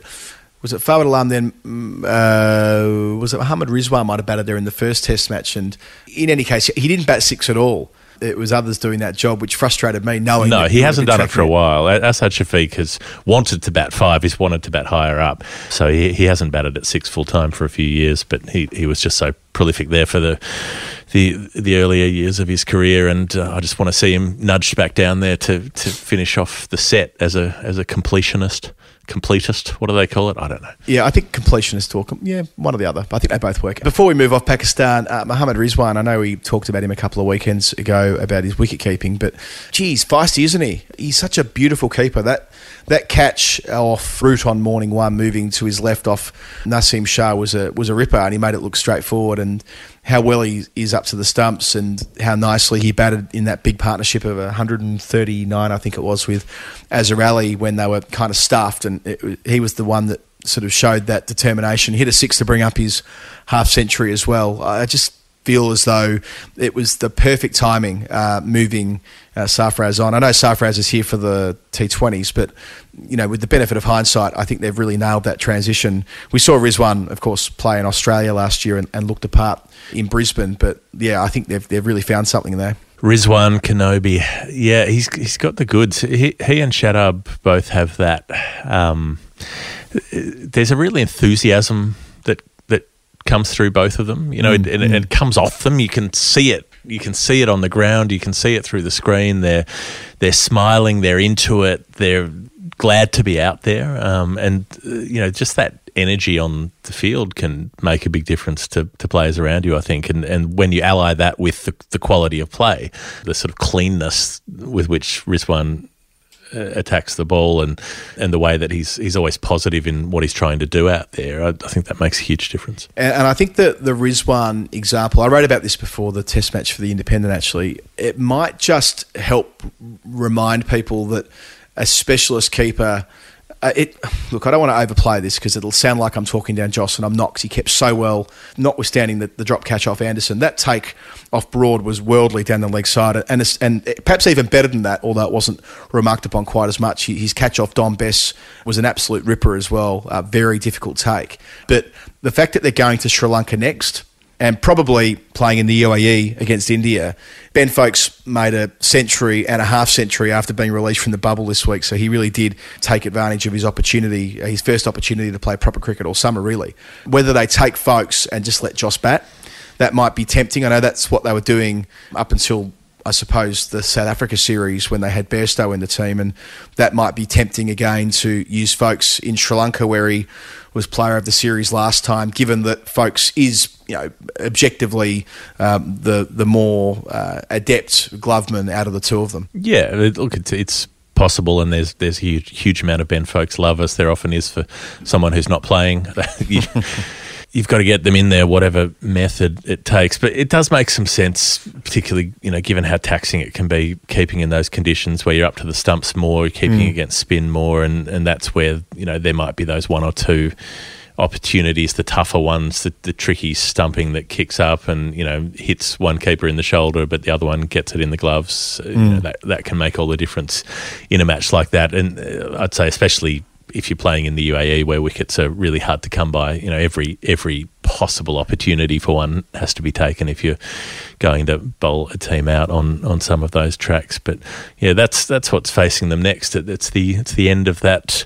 was it Fawad Alam then mm, uh, was it Mohammad Rizwan might have batted there in the first Test match, and in any case, he didn't bat six at all. It was others doing that job, which frustrated me. Knowing No, he hasn't done it for a while. Asad Shafiq has wanted to bat five. He's wanted to bat higher up. So he, he hasn't batted at six full time for a few years, but he, he was just so prolific there for the the the earlier years of his career. And uh, I just want to see him nudged back down there to, to finish off the set as a as a completionist. Completist, what do they call it? I don't know. Yeah, I think completionist or yeah, one or the other. I think they both work. Before we move off Pakistan, uh, Muhammad Rizwan, I know we talked about him a couple of weekends ago about his wicket keeping, but geez, feisty, isn't he? He's such a beautiful keeper. That that catch off Root on morning one, moving to his left off Naseem Shah was a was a ripper, and he made it look straightforward. And how well he is up to the stumps, and how nicely he batted in that big partnership of 139, I think it was, with Azhar Ali when they were kind of stuffed, and it, he was the one that sort of showed that determination. Hit a six to bring up his half century as well. I just feel as though it was the perfect timing uh, moving uh, Sarfraz on. I know Sarfraz is here for the T20s, but you know, with the benefit of hindsight, I think they've really nailed that transition. We saw Rizwan, of course, play in Australia last year and, and looked apart in Brisbane, but yeah, I think they've they've really found something there. Rizwan Kenobi, yeah, he's he's got the goods. He, he and Shadab both have that. Um, there's a real enthusiasm that comes through both of them. You know, Mm, and, and it comes off them. You can see it. You can see it on the ground. You can see it through the screen. They're they're smiling. They're into it. They're glad to be out there. Um, and uh, you know, just that energy on the field can make a big difference to, to players around you, I think. And and when you ally that with the, the quality of play, the sort of cleanness with which Rizwan Uh, attacks the ball and and the way that he's he's always positive in what he's trying to do out there, I, I think that makes a huge difference. And, and I think that the Rizwan example, I wrote about this before the test match for the Independent actually, it might just help remind people that a specialist keeper. Uh, it look, I don't want to overplay this because it'll sound like I'm talking down Joss, and I'm not. 'cause he kept so well, notwithstanding the, the drop catch off Anderson. That take off Broad was worldly down the leg side, and and perhaps even better than that. Although it wasn't remarked upon quite as much. His catch off Dom Bess was an absolute ripper as well. A very difficult take, but the fact that they're going to Sri Lanka next and probably playing in the UAE against India. Ben Foakes made a century and a half century after being released from the bubble this week, so he really did take advantage of his opportunity, his first opportunity to play proper cricket all summer, really. Whether they take Foakes and just let Joss bat, that might be tempting. I know that's what they were doing up until I suppose, the South Africa series when they had Bairstow in the team, and that might be tempting again to use Foakes in Sri Lanka, where he was player of the series last time, given that Foakes is, you know, objectively um, the the more uh, adept gloveman out of the two of them. Yeah, look, it's, it's possible, and there's there's a huge, huge amount of Ben Foakes love us. There often is for someone who's not playing. You- You've got to get them in there, whatever method it takes. But it does make some sense, particularly you know, given how taxing it can be, keeping in those conditions where you're up to the stumps more, keeping Mm. against spin more, and and that's where you know there might be those one or two opportunities, the tougher ones, the, the tricky stumping that kicks up and you know hits one keeper in the shoulder, but the other one gets it in the gloves. Uh, You know, Mm. that that can make all the difference in a match like that. And uh, I'd say especially if you're playing in the UAE where wickets are really hard to come by, you know every every possible opportunity for one has to be taken if you're going to bowl a team out on, on some of those tracks. But yeah, that's that's what's facing them next. It, it's the it's the end of that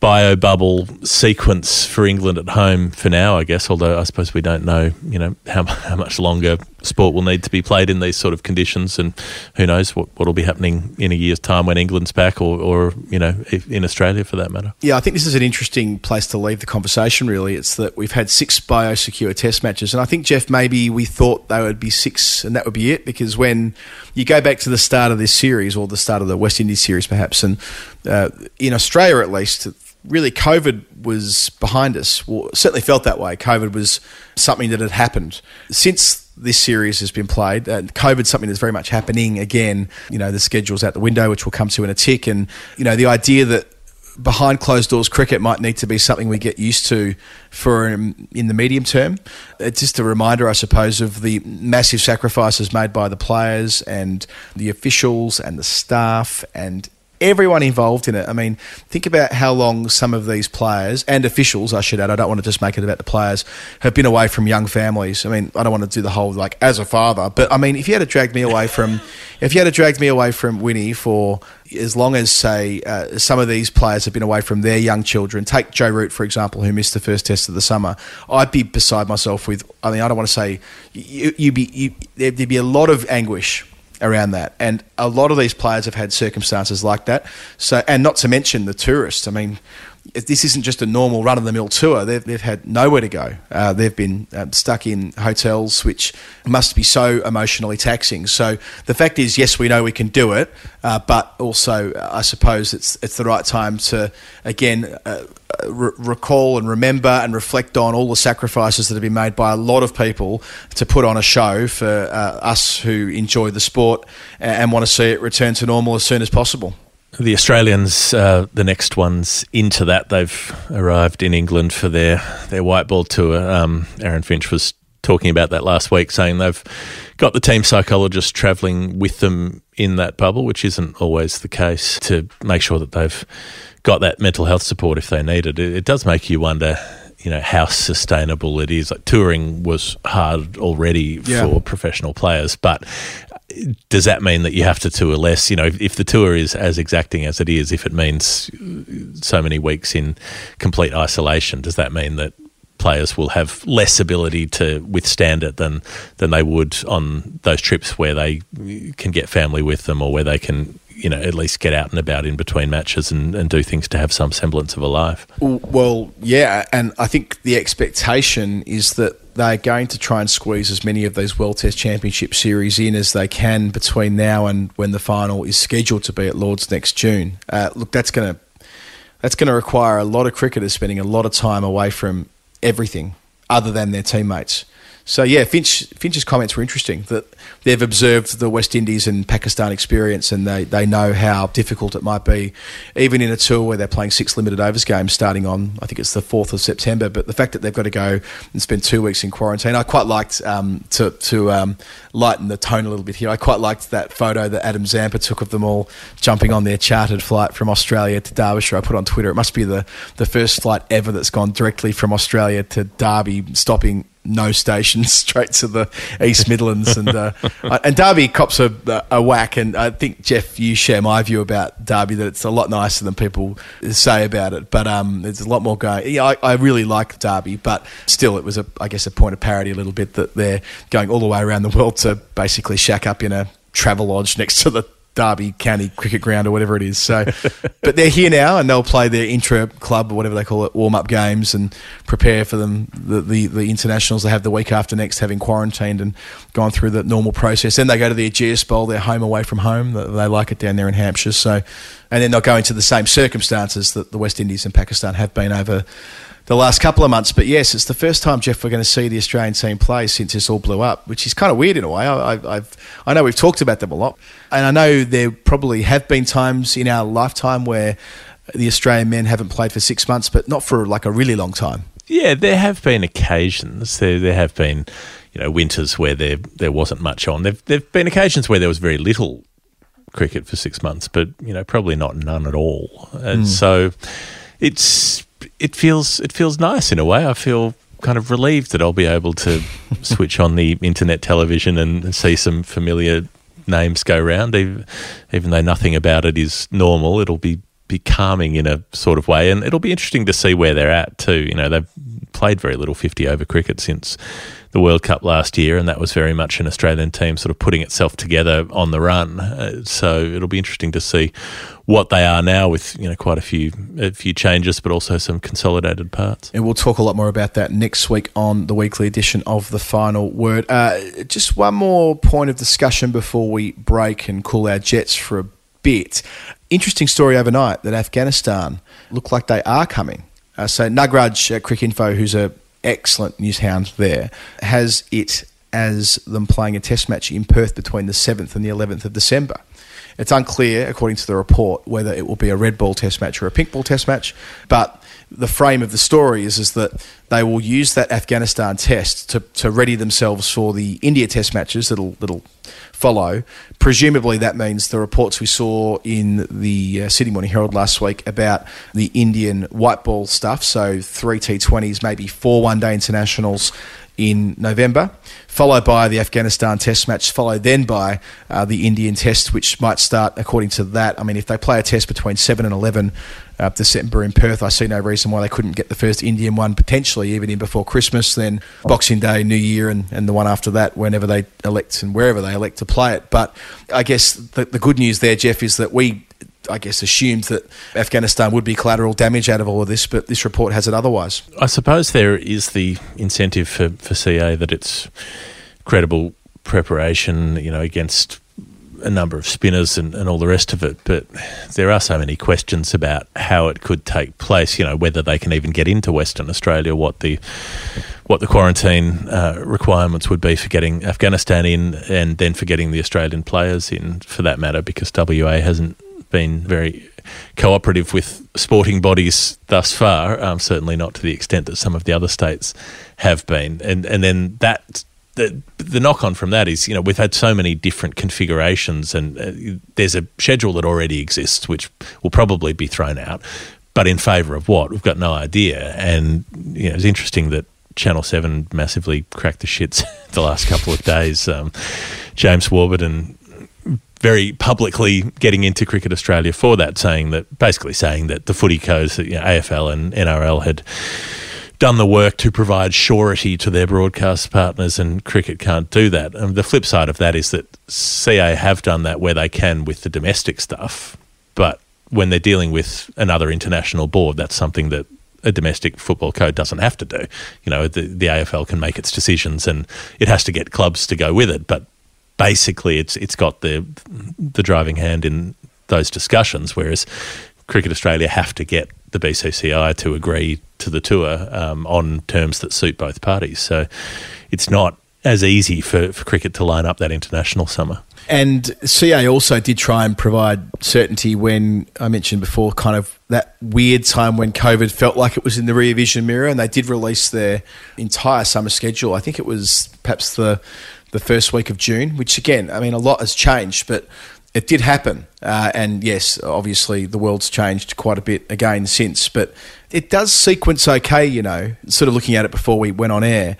bio bubble sequence for England at home for now, I guess. Although I suppose we don't know, you know, how how much longer sport will need to be played in these sort of conditions, and who knows what what'll be happening in a year's time when England's back, or or you know, in Australia for that matter. Yeah, I think this is an interesting place to leave the conversation, really. It's that we've had six biosecure test matches, and I think, Jeff, maybe we thought they would be six and that would be it, because when you go back to the start of this series, or the start of the West Indies series perhaps, and uh, in Australia at least, really COVID was behind us. Well, certainly felt that way. COVID was something that had happened. Since this series has been played. Uh, COVID's something that's very much happening again. You know, the schedule's out the window, which we'll come to in a tick. And, you know, the idea that behind closed doors cricket might need to be something we get used to for um, in the medium term. It's just a reminder, I suppose, of the massive sacrifices made by the players and the officials and the staff and everyone involved in it. I mean, think about how long some of these players and officials, I should add, I don't want to just make it about the players, have been away from young families. I mean, I don't want to do the whole like as a father, but I mean, if you had to drag me away from, if you had to drag me away from Winnie for as long as say uh, some of these players have been away from their young children, take Joe Root for example, who missed the first test of the summer, I'd be beside myself with. I mean, I don't want to say you, you'd be you, there'd be a lot of anguish around that. And a lot of these players have had circumstances like that. So, and not to mention the tourists. I mean, this isn't just a normal run of the mill tour. They've, they've had nowhere to go. Uh, they've been um, stuck in hotels, which must be so emotionally taxing. So the fact is, yes, we know we can do it, uh, but also uh, I suppose it's it's the right time to again. Uh, re- recall and remember and reflect on all the sacrifices that have been made by a lot of people to put on a show for uh, us who enjoy the sport and, and want to see it return to normal as soon as possible. The Australians, uh, the next ones into that, they've arrived in England for their, their white ball tour. Um, Aaron Finch was talking about that last week, saying they've got the team psychologist travelling with them in that bubble, which isn't always the case, to make sure that they've got that mental health support if they need it. It, it does make you wonder. You know how sustainable it is. Like touring was hard already Yeah. for professional players, but does that mean that you have to tour less? You know, if, if the tour is as exacting as it is, if it means so many weeks in complete isolation, does that mean that players will have less ability to withstand it than than they would on those trips where they can get family with them or where they can you know at least get out and about in between matches and, and do things to have some semblance of a life Well, yeah, and I think the expectation is that they're going to try and squeeze as many of these World Test Championship series in as they can between now and when the final is scheduled to be at Lords next June. Uh, look, that's going to that's going to require a lot of cricketers spending a lot of time away from everything other than their teammates. So yeah, Finch Finch's comments were interesting. That they've observed the West Indies and Pakistan experience, and they, they know how difficult it might be, even in a tour where they're playing six limited overs games starting on I think it's the fourth of September. But the fact that they've got to go and spend two weeks in quarantine, I quite liked um, to to um, lighten the tone a little bit here. I quite liked that photo that Adam Zampa took of them all jumping on their chartered flight from Australia to Derbyshire. I put on Twitter. It must be the the first flight ever that's gone directly from Australia to Derby, stopping no stations straight to the East Midlands. And uh, and Derby cops a, a whack. And I think Jeff you share my view about Derby that it's a lot nicer than people say about it. But um, there's a lot more going. Yeah I, I really like Derby but still it was a I guess a point of parody a little bit that they're going all the way around the world to basically shack up in a travel lodge next to the Derby County Cricket Ground or whatever it is. So, but they're here now and they'll play their intra club or whatever they call it warm up games and prepare for them the, the the internationals they have the week after next, having quarantined and gone through the normal process. Then they go to the Ageas Bowl, they're home away from home. They like it down there in Hampshire. So, and then they'll go into the same circumstances that the West Indies and Pakistan have been over the last couple of months. But yes, it's the first time, Jeff, we're going to see the Australian team play since this all blew up, which is kind of weird in a way. I, I've, I know we've talked about them a lot, and I know there probably have been times in our lifetime where the Australian men haven't played for six months, but not for like a really long time. Yeah, there have been occasions. There, there have been, you know, winters where there there wasn't much on. There've there've been occasions where there was very little cricket for six months, but you know, probably not none at all. And Mm. so, it's it feels it feels nice in a way. I feel kind of relieved that I'll be able to switch on the internet television and see some familiar names go round, even, even though nothing about it is normal. It'll be be calming in a sort of way, and it'll be interesting to see where they're at too. You know, they've played very little fifty over cricket since the World Cup last year, and that was very much an Australian team sort of putting itself together on the run. Uh, so it'll be interesting to see what they are now with you know quite a few a few changes, but also some consolidated parts. And we'll talk a lot more about that next week on the weekly edition of The Final Word. Uh, just one more point of discussion before we break and cool our jets for a bit. Interesting story overnight that Afghanistan look like they are coming. Uh, so Nagraj at Cricinfo, who's a excellent news hound there, has it as them playing a test match in Perth between the 7th and the 11th of December. It's unclear, according to the report, whether it will be a red ball test match or a pink ball test match, but the frame of the story is, is that they will use that Afghanistan test to, to ready themselves for the India test matches that'll, that'll follow. Presumably, that means the reports we saw in the uh, Sydney Morning Herald last week about the Indian white ball stuff, so three T20s, maybe four one day internationals in November, followed by the Afghanistan test match, followed then by uh, the Indian test, which might start according to that. I mean, if they play a test between 7 and 11 uh, December in Perth, I see no reason why they couldn't get the first Indian one potentially even in before Christmas, then Boxing Day, New Year, and, and the one after that, whenever they elect and wherever they elect to play it. But I guess the, the good news there, Jeff, is that we I guess, assumed that Afghanistan would be collateral damage out of all of this, but this report has it otherwise. I suppose there is the incentive for, for CA that it's credible preparation, you know, against a number of spinners and, and all the rest of it. But there are so many questions about how it could take place. You know, whether they can even get into Western Australia, what the what the quarantine uh, requirements would be for getting Afghanistan in, and then for getting the Australian players in, for that matter, because WA hasn't been very cooperative with sporting bodies thus far. Um, certainly not to the extent that some of the other states have been, and and then that the the knock on from that is, you know, we've had so many different configurations, and uh, there's a schedule that already exists, which will probably be thrown out. But in favour of what? We've got no idea. And you know, it's interesting that Channel Seven massively cracked the shits the last couple of days. Um, James Warburton very publicly getting into Cricket Australia for that, saying that basically saying that the footy codes, you know, AFL and NRL had done the work to provide surety to their broadcast partners, and cricket can't do that. And the flip side of that is that CA have done that where they can with the domestic stuff, but when they're dealing with another international board, that's something that a domestic football code doesn't have to do. You know, the, the AFL can make its decisions, and it has to get clubs to go with it, but basically it's it's got the the driving hand in those discussions, whereas Cricket Australia have to get the BCCI to agree to the tour um, on terms that suit both parties. So it's not as easy for, for cricket to line up that international summer. And CA also did try and provide certainty when I mentioned before, kind of that weird time when COVID felt like it was in the rear vision mirror, and they did release their entire summer schedule. I think it was perhaps the the first week of June, which again, I mean, a lot has changed, but it did happen. Uh, and yes, obviously, the world's changed quite a bit again since, but it does sequence okay, you know, sort of looking at it before we went on air.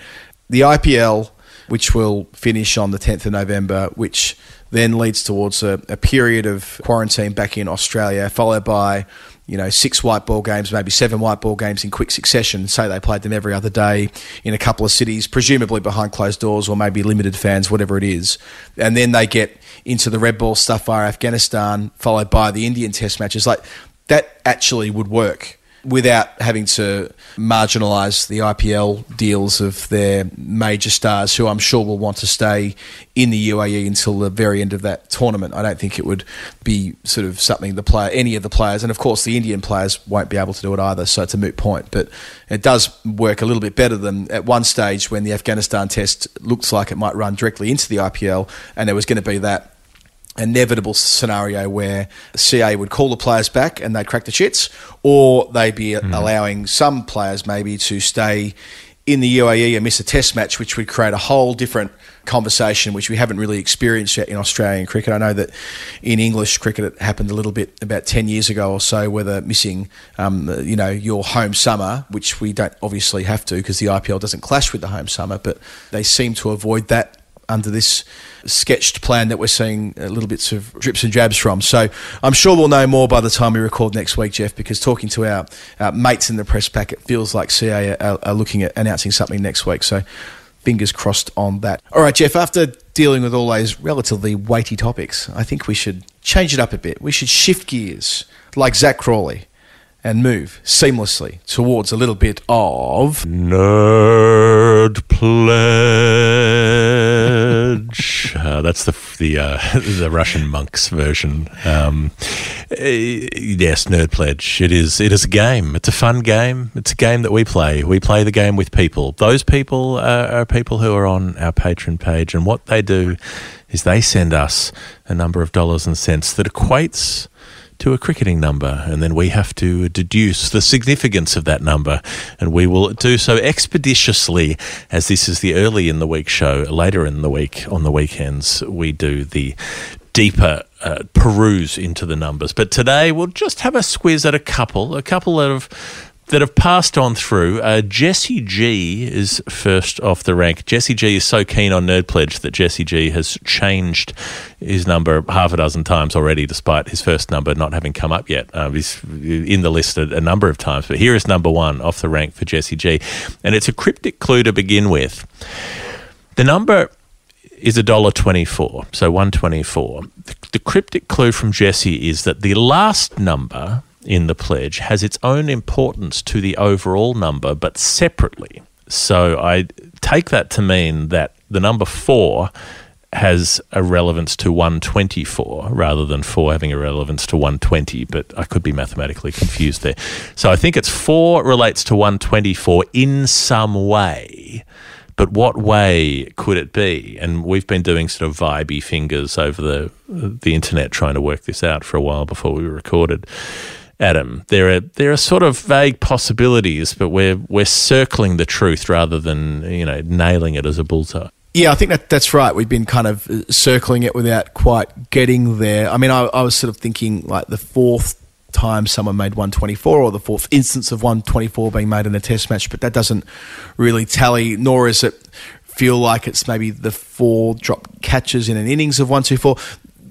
The IPL, which will finish on the 10th of November, which then leads towards a, a period of quarantine back in Australia, followed by you know, six white ball games, maybe seven white ball games in quick succession. Say they played them every other day in a couple of cities, presumably behind closed doors or maybe limited fans, whatever it is. And then they get into the red ball stuff via Afghanistan, followed by the Indian test matches. Like that actually would work without having to marginalise the IPL deals of their major stars, who I'm sure will want to stay in the UAE until the very end of that tournament. I don't think it would be sort of something the player, any of the players, and of course the Indian players won't be able to do it either. So it's a moot point. But it does work a little bit better than at one stage when the Afghanistan test looked like it might run directly into the IPL, and there was going to be that inevitable scenario where CA would call the players back and they'd crack the shits, or they'd be mm. allowing some players maybe to stay in the UAE and miss a test match, which would create a whole different conversation, which we haven't really experienced yet in Australian cricket. I know that in English cricket it happened a little bit about 10 years ago or so, whether missing, um, you know, your home summer, which we don't obviously have to because the IPL doesn't clash with the home summer, but they seem to avoid that under this sketched plan that we're seeing little bits of drips and jabs from. So I'm sure we'll know more by the time we record next week, Jeff, because talking to our, our mates in the press pack, it feels like CA are, are looking at announcing something next week. So fingers crossed on that. All right, Jeff, after dealing with all those relatively weighty topics, I think we should change it up a bit. We should shift gears like Zak Crawley and move seamlessly towards a little bit of nerd pledge. Uh, that's the the uh, the Russian monks version. Um, eh, yes, nerd pledge. It is. It is a game. It's a fun game. It's a game that we play. We play the game with people. Those people are, are people who are on our Patreon page, and what they do is they send us a number of dollars and cents that equates to a cricketing number, and then we have to deduce the significance of that number, and we will do so expeditiously, as this is the early in the week show. Later in the week, on the weekends, we do the deeper uh, peruse into the numbers. But today we'll just have a squiz at a couple, a couple of that have passed on through. Uh, Jesse G is first off the rank. Jesse G is so keen on Nerd Pledge that Jesse G has changed his number half a dozen times already, despite his first number not having come up yet. Um, he's in the list a, a, number of times, but here is number one off the rank for Jesse G. And it's a cryptic clue to begin with. The number is a dollar twenty-four, so one twenty-four. The, the cryptic clue from Jesse is that the last number in the pledge has its own importance to the overall number, but separately. So I take that to mean that the number four has a relevance to 124 rather than 4 having a relevance to 120, but I could be mathematically confused there. So I think it's 4 relates to 124 in some way. But what way could it be? And we've been doing sort of vibey fingers over the the internet trying to work this out for a while before we recorded. Adam. There are there are sort of vague possibilities, but we're we're circling the truth rather than you know nailing it as a bullseye. Yeah, I think that that's right. We've been kind of uh, circling it without quite getting there. I mean, I, I was sort of thinking like the fourth time someone made 124 or the fourth instance of 124 being made in a test match, but that doesn't really tally, nor is it feel like it's maybe the four drop catches in an innings of 124.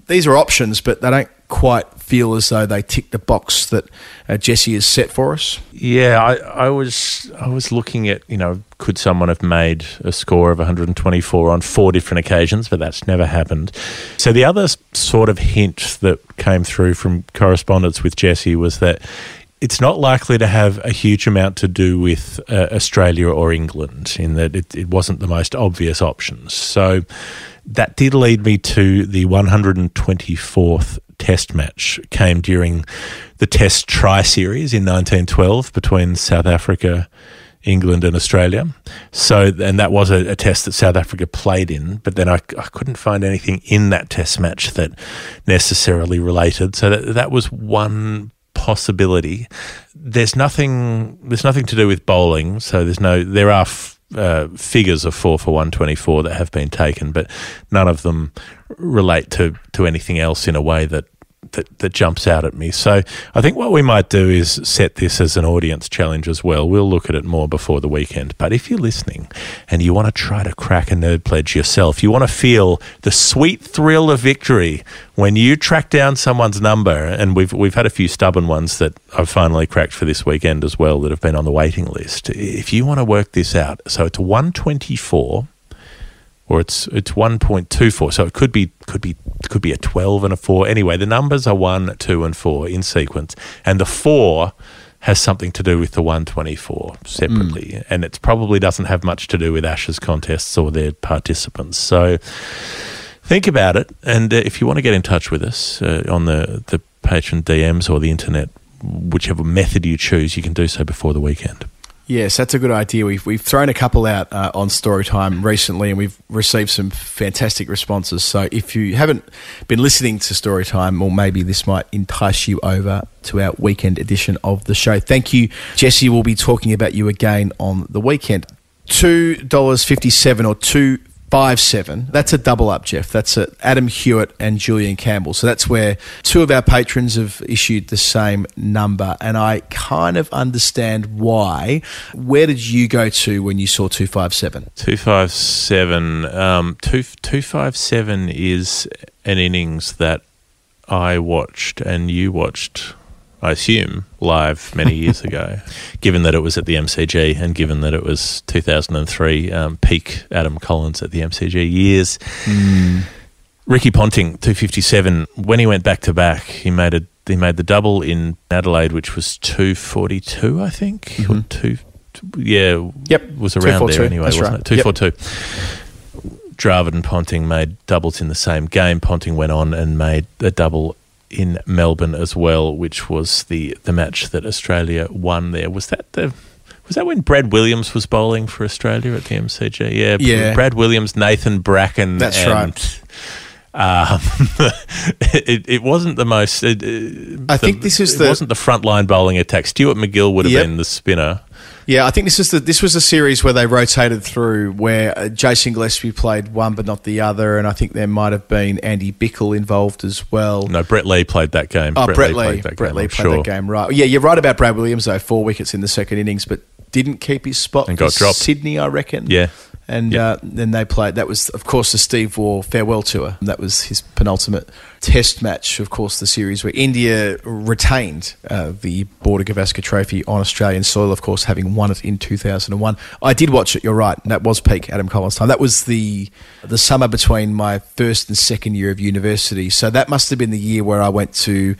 These are options, but they don't quite feel as though they tick the box that uh, Jesse has set for us? Yeah, I, I, was I was looking at you know could someone have made a score of 124 on four different occasions, but that's never happened. So the other sort of hint that came through from correspondence with Jesse was that. It's not likely to have a huge amount to do with uh, Australia or England, in that it, it wasn't the most obvious options. So that did lead me to the 124th test match came during the Test Try Series in 1912 between South Africa, England, and Australia. So, and that was a, a test that South Africa played in, but then I, I, couldn't find anything in that test match that necessarily related. So that, that was one possibility. There's nothing. There's nothing to do with bowling. So there's no. There are. F- uh, figures of four for 124 that have been taken, but none of them relate to, to anything else in a way that that, that jumps out at me. So I think what we might do is set this as an audience challenge as well. We'll look at it more before the weekend. But if you're listening and you want to try to crack a nerd pledge yourself, you want to feel the sweet thrill of victory when you track down someone's number, and we've we've had a few stubborn ones that I've finally cracked for this weekend as well that have been on the waiting list. If you want to work this out, so it's 124 or it's it's 1.24 so it could be could be could be a 12 and a 4 anyway the numbers are 1 2 and 4 in sequence. And the 4 has something to do with the 124 separately. And it probably doesn't have much to do with Ashes contests or their participants. So think about it. And uh, if you want to get in touch with us uh, on the the Patreon DMs or the internet whichever method you choose you can do so before the weekend Yes, that's a good idea. We've we've thrown a couple out uh, on Storytime recently, and we've received some fantastic responses. So if you haven't been listening to Storytime, or maybe this might entice you over to our weekend edition of the show. Thank you, Jesse. We'll be talking about you again on the weekend. Two dollars fifty seven or two five seven. That's a double up, Jeff. That's a Adam Hewitt and Julian Campbell. So that's where two of our patrons have issued the same number, and I kind of understand why. Where did you go to when you saw two five seven? 257 um, two, 257 is an innings that I watched and you watched I assume live many years ago given that it was at the MCG and given that it was 2003 um, peak Adam Collins at the MCG years. Ricky Ponting 257 when he went back to back he made a he made the double in Adelaide which was 242 I think or two yeah Yep, was around 242, there anyway that's wasn't right. it? 242 Dravid and Ponting made doubles in the same game. Ponting went on and made a double in Melbourne as well, which was the, the match that Australia won there. Was that the was that when Brad Williams was bowling for Australia at the MCG? Yeah, Yeah. Brad Williams, Nathan Bracken. That's and, right. Um, it, it wasn't the most. It, it- I think this is it the- wasn't the frontline bowling attack. Stuart MacGill would have Yep. been the spinner. Yeah, I think this is the this was a series where they rotated through where uh, Jason Gillespie played one but not the other, and I think there might have been Andy Bichel involved as well. No, Brett Lee played that game. Oh, Brett, Lee. played that Brett game, Lee I'm played sure. that game, right? Yeah, you're right about Brad Williams though. Four wickets in the second innings, but didn't keep his spot And got dropped. Sydney, I reckon. Yeah. And Yeah. uh, then they played. That was, of course, the Steve Waugh farewell tour. That was his penultimate Test match. Of course, the series where India retained uh, the Border Gavaskar Trophy on Australian soil. Of course, having won it in 2001. I did watch it. You're right. That was peak Adam Collins time. That was the the summer between my first and second year of university. So that must have been the year where I went to.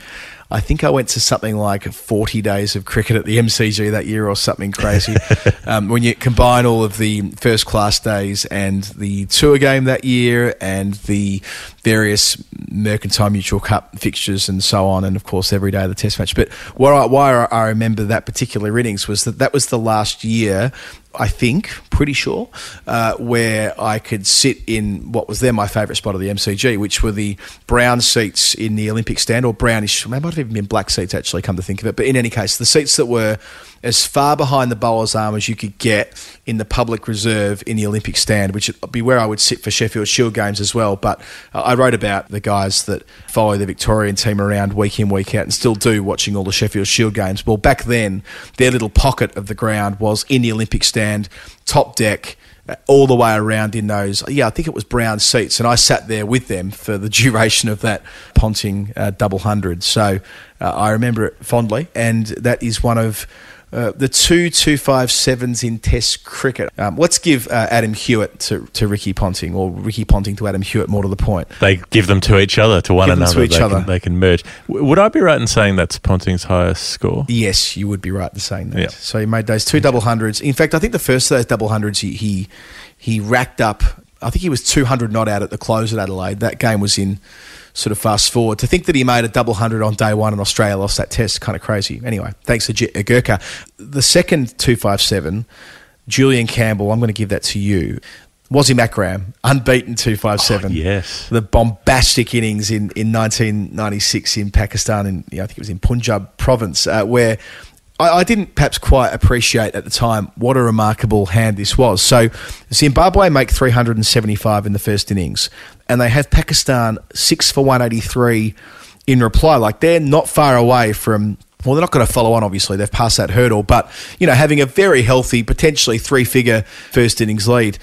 I think I went to something like 40 days of cricket at the MCG that year or something crazy. um, when you combine all of the first class days and the tour game that year and the various Mercantile Mutual Cup fixtures and so on, and of course every day of the test match. But why I, why I remember that particular innings was that that was the last year I think, pretty sure, uh, where I could sit in what was then my favourite spot of the MCG, which were the brown seats in the Olympic stand, or brownish, they might have even been black seats actually, come to think of it. But in any case, the seats that were as far behind the bowler's arm as you could get in the public reserve in the Olympic stand, which would be where I would sit for Sheffield Shield games as well. But uh, I wrote about the guys that follow the Victorian team around week in, week out, and still do watching all the Sheffield Shield games. Well, back then, their little pocket of the ground was in the Olympic stand, top deck. uh, All the way around in those, yeah, I think it was brown seats, and I sat there with them for the duration of that Ponting uh, double hundred. So uh, I remember it fondly, and that is one of uh, the two two five sevens in Test cricket. Um, let's give uh, Adam Hewitt to, to Ricky Ponting, or Ricky Ponting to Adam Hewitt. More to the point. They give them to each other, to one Give them to another. each they, other. Can, they can merge. W- would I be right in saying that's Ponting's highest score? Yes, you would be right in saying that. Yeah. So he made those two double hundreds. In fact, I think the first of those double hundreds he he, he racked up. I think he was two hundred not out at the close at Adelaide. That game was in sort of fast forward. To think that he made a double hundred on day one and Australia lost that test, kind of crazy. Anyway, thanks to J- uh, Gurkha. The second two five seven, Julian Campbell. I'm going to give that to you. Wasim Akram, unbeaten 257. Oh, yes. The bombastic innings in, in 1996 in Pakistan, and you know, I think it was in Punjab province, uh, where I, I didn't perhaps quite appreciate at the time what a remarkable hand this was. So Zimbabwe make 375 in the first innings, and they have Pakistan 6 for 183 in reply. Like they're not far away from. Well, they're not going to follow on. Obviously, they've passed that hurdle, but you know, having a very healthy, potentially three-figure first innings lead.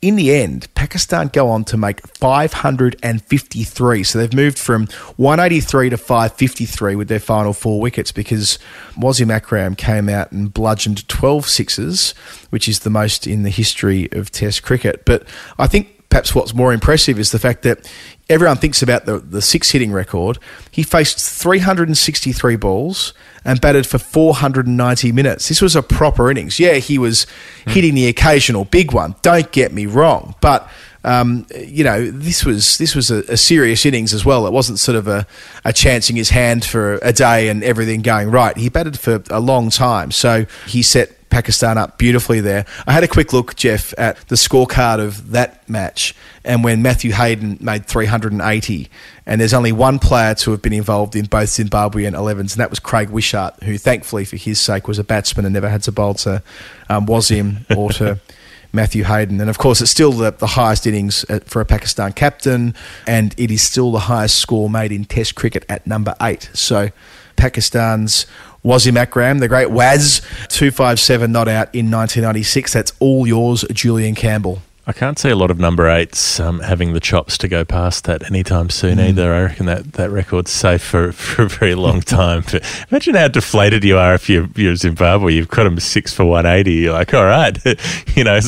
In the end, Pakistan go on to make 553. So they've moved from 183 to 553 with their final four wickets because Wasim Akram came out and bludgeoned 12 sixes, which is the most in the history of Test cricket. But I think perhaps what's more impressive is the fact that everyone thinks about the, the six hitting record. He faced 363 balls and batted for 490 minutes. This was a proper innings. Yeah, he was hitting the occasional big one. Don't get me wrong, but. Um, you know, this was this was a, a, serious innings as well. It wasn't sort of a, a chancing his hand for a day and everything going right. He batted for a long time, so he set Pakistan up beautifully there. I had a quick look, Jeff, at the scorecard of that match, and when Matthew Hayden made 380, and there's only one player to have been involved in both Zimbabwean 11s, and that was Craig Wishart, who thankfully for his sake was a batsman and never had to bowl to um, Wasim or to. Matthew Hayden. And of course, it's still the, the highest innings for a Pakistan captain, and it is still the highest score made in Test cricket at number eight. So, Pakistan's Wasim Akram, the great Waz, 257 not out in 1996. That's all yours, Julian Campbell. I can't see a lot of number eights um, having the chops to go past that anytime soon mm. either. I reckon that, that record's safe for, for a very long time. But imagine how deflated you are if you're, you're Zimbabwe. You've got them six for 180. You're like, all right, you know,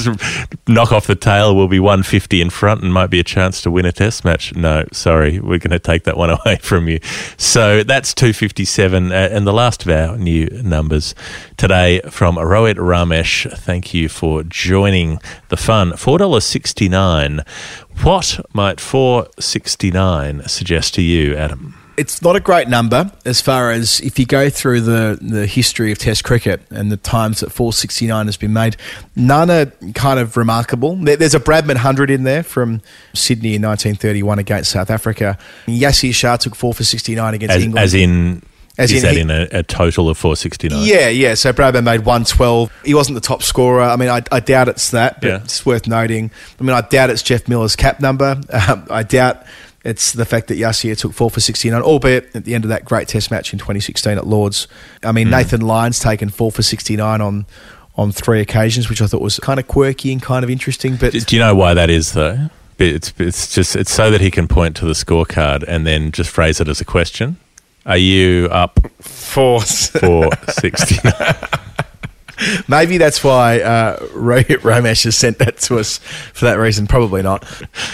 knock off the tail We'll be 150 in front and might be a chance to win a test match. No, sorry, we're going to take that one away from you. So that's 257. Uh, and the last of our new numbers today from Rohit Ramesh. Thank you for joining the fun. $4.69. What might 469 suggest to you, Adam? It's not a great number as far as if you go through the, the history of Test cricket and the times that 469 has been made, none are kind of remarkable. There's a Bradman 100 in there from Sydney in 1931 against South Africa. Yasir Shah took 4 for 69 against as, England. As in as Is in that he, in a, a, total of 469? Yeah, yeah. So Bradman made 112. He wasn't the top scorer. I mean, I, I doubt it's that, but yeah. it's worth noting. I mean, I doubt it's Jeff Miller's cap number. Um, I doubt it's the fact that Yasir took four for 69, albeit at the end of that great test match in 2016 at Lords. I mean, mm. Nathan Lyon's taken four for 69 on on three occasions, which I thought was kind of quirky and kind of interesting. But do you know why that is, though? It's it's just it's so that he can point to the scorecard and then just phrase it as a question. Are you up for for sixty? Maybe that's why uh, Rohit Ramesh has sent that to us for that reason. Probably not.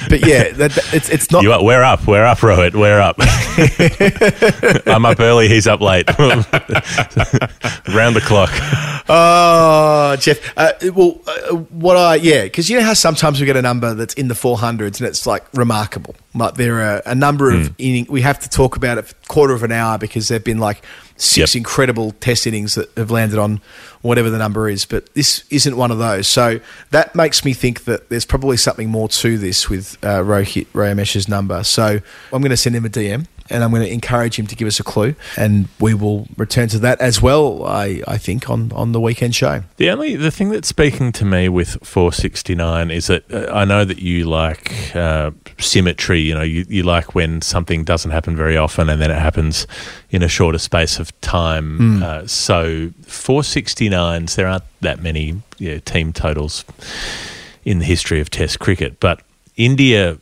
But yeah, that, that, it's it's not. You are, we're up. We're up, Rohit. We're up. I'm up early. He's up late. Round the clock. Oh, Jeff. Uh, well, uh, what I yeah, because you know how sometimes we get a number that's in the 400s and it's like remarkable. Like there are a number of mm. inning, we have to talk about it for a quarter of an hour because there've been like six yep. incredible test innings that have landed on whatever the number is, but this isn't one of those. So that makes me think that there's probably something more to this with uh, Rohit Ramesh's number. So I'm going to send him a DM and I'm going to encourage him to give us a clue, and we will return to that as well. I, I think on, on the weekend show. The only the thing that's speaking to me with 469 is that uh, I know that you like uh, symmetry. You know, you, you like when something doesn't happen very often, and then it happens in a shorter space of time. Mm. Uh, so 469s, there aren't that many you know, team totals in the history of Test cricket, but India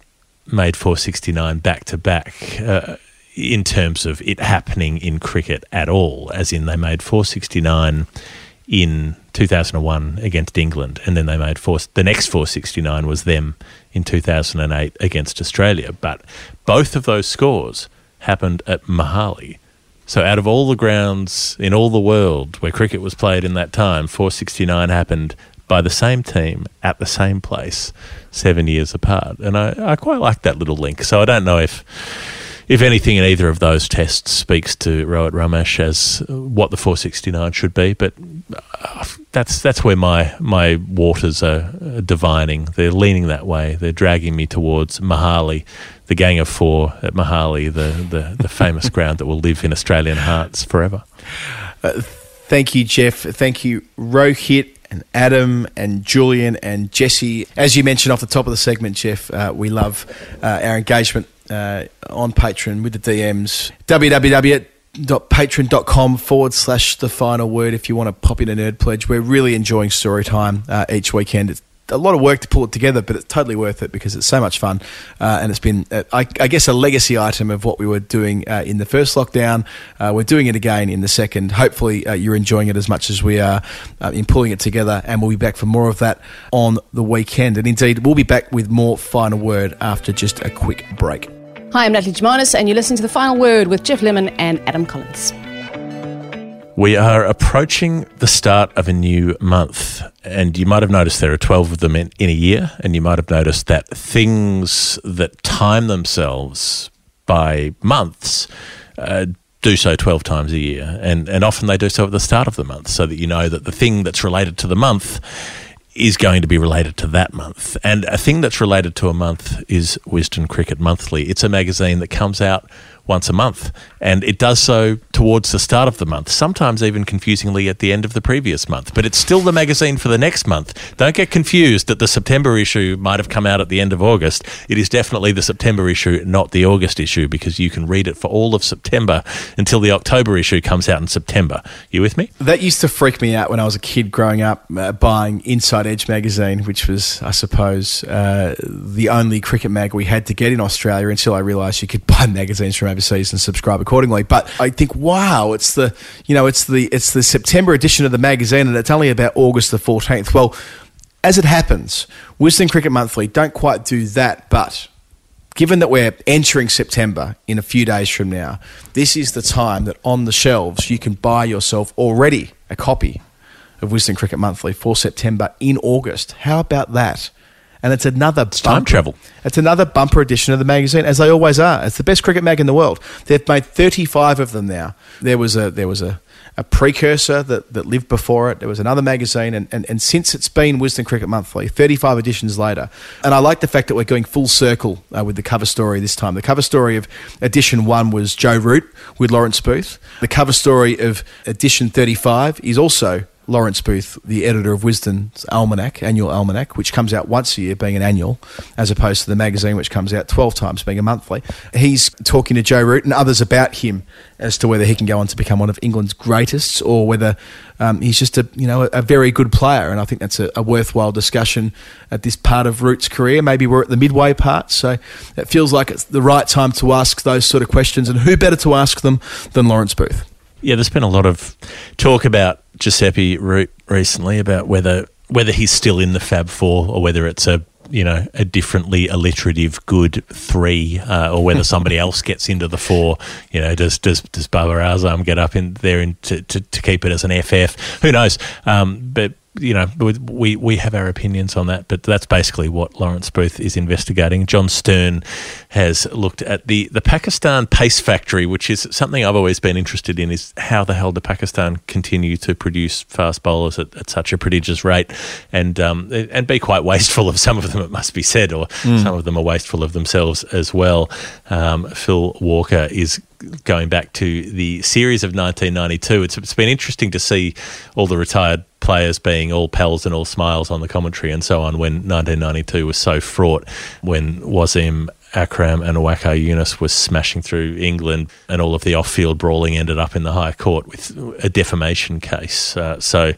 made 469 back to back. Uh, in terms of it happening in cricket at all, as in they made 469 in 2001 against England, and then they made four, the next 469 was them in 2008 against Australia. But both of those scores happened at Mohali. So out of all the grounds in all the world where cricket was played in that time, 469 happened by the same team at the same place seven years apart. And I, I quite like that little link. So I don't know if if anything in either of those tests speaks to Rohit Ramesh as what the 469 should be, but uh, that's that's where my my waters are divining. They're leaning that way. They're dragging me towards Mohali, the Gang of Four at Mohali, the the, the famous ground that will live in Australian hearts forever. Uh, thank you, Jeff. Thank you, Rohit and Adam and Julian and Jesse. As you mentioned off the top of the segment, Jeff, uh, we love uh, our engagement uh, on Patreon with the DMs. www.patreon.com forward slash the final word if you want to pop in a nerd pledge. We're really enjoying story time uh, each weekend. It's a lot of work to pull it together, but it's totally worth it because it's so much fun. Uh, and it's been, uh, I, I, guess, a legacy item of what we were doing uh, in the first lockdown. Uh, we're doing it again in the second. Hopefully, uh, you're enjoying it as much as we are uh, in pulling it together. And we'll be back for more of that on the weekend. And indeed, we'll be back with more final word after just a quick break. Hi, I'm Natalie Jamanis, and you're listening to The Final Word with Geoff Lemon and Adam Collins. We are approaching the start of a new month, and you might have noticed there are 12 of them in, in, a year, and you might have noticed that things that time themselves by months uh, do so 12 times a year, and, and often they do so at the start of the month, so that you know that the thing that's related to the month is going to be related to that month. And a thing that's related to a month is Wisden Cricket Monthly. It's a magazine that comes out once a month. And it does so towards the start of the month, sometimes even confusingly at the end of the previous month. But it's still the magazine for the next month. Don't get confused that the September issue might have come out at the end of August. It is definitely the September issue, not the August issue, because you can read it for all of September until the October issue comes out in September. You with me? That used to freak me out when I was a kid growing up, uh, buying Inside Edge magazine, which was, I suppose, uh, the only cricket mag we had to get in Australia until I realised you could buy magazines from overseas and subscribe accordingly. But I think, wow, it's the you know it's the it's the September edition of the magazine, and it's only about August the fourteenth. Well, as it happens, Wisden Cricket Monthly don't quite do that, but given that we're entering September in a few days from now, this is the time that on the shelves you can buy yourself already a copy of Wisden Cricket Monthly for September in August. How about that? And it's another it's time travel. It's another bumper edition of the magazine, as they always are. It's the best cricket mag in the world. They've made thirty five of them now. There was a there was a, a precursor that, that lived before it. There was another magazine, and, and, and since it's been Wisden Cricket Monthly, 35 editions later. And I like the fact that we're going full circle uh, with the cover story this time. The cover story of edition one was Joe Root with Lawrence Booth. The cover story of edition 35 is also Lawrence Booth, the editor of Wisden's Almanac, annual almanac, which comes out once a year, being an annual, as opposed to the magazine, which comes out 12 times, being a monthly. He's talking to Joe Root and others about him as to whether he can go on to become one of England's greatest or whether um, he's just a you know a, a, very good player. And I think that's a, a, worthwhile discussion at this part of Root's career. Maybe we're at the midway part, so it feels like it's the right time to ask those sort of questions. And who better to ask them than Lawrence Booth? Yeah, there's been a lot of talk about Giuseppe Root recently about whether whether he's still in the Fab Four or whether it's a you know a differently alliterative good three, uh, or whether somebody else gets into the four. You know, does does does Babar Azam get up in there in to, to, to keep it as an FF? Who knows? Um, but you know, we we have our opinions on that, but that's basically what Lawrence Booth is investigating. John Stern has looked at the, the Pakistan pace factory, which is something I've always been interested in. Is how the hell do Pakistan continue to produce fast bowlers at, at such a prodigious rate, and um, and be quite wasteful of some of them, it must be said, or mm. some of them are wasteful of themselves as well. Um, Phil Walker is going back to the series of 1992. It's, it's been interesting to see all the retired players being all pals and all smiles on the commentary and so on when 1992 was so fraught when Wasim Akram and Waqar Yunus was smashing through England, and all of the off-field brawling ended up in the High Court with a defamation case. Uh, so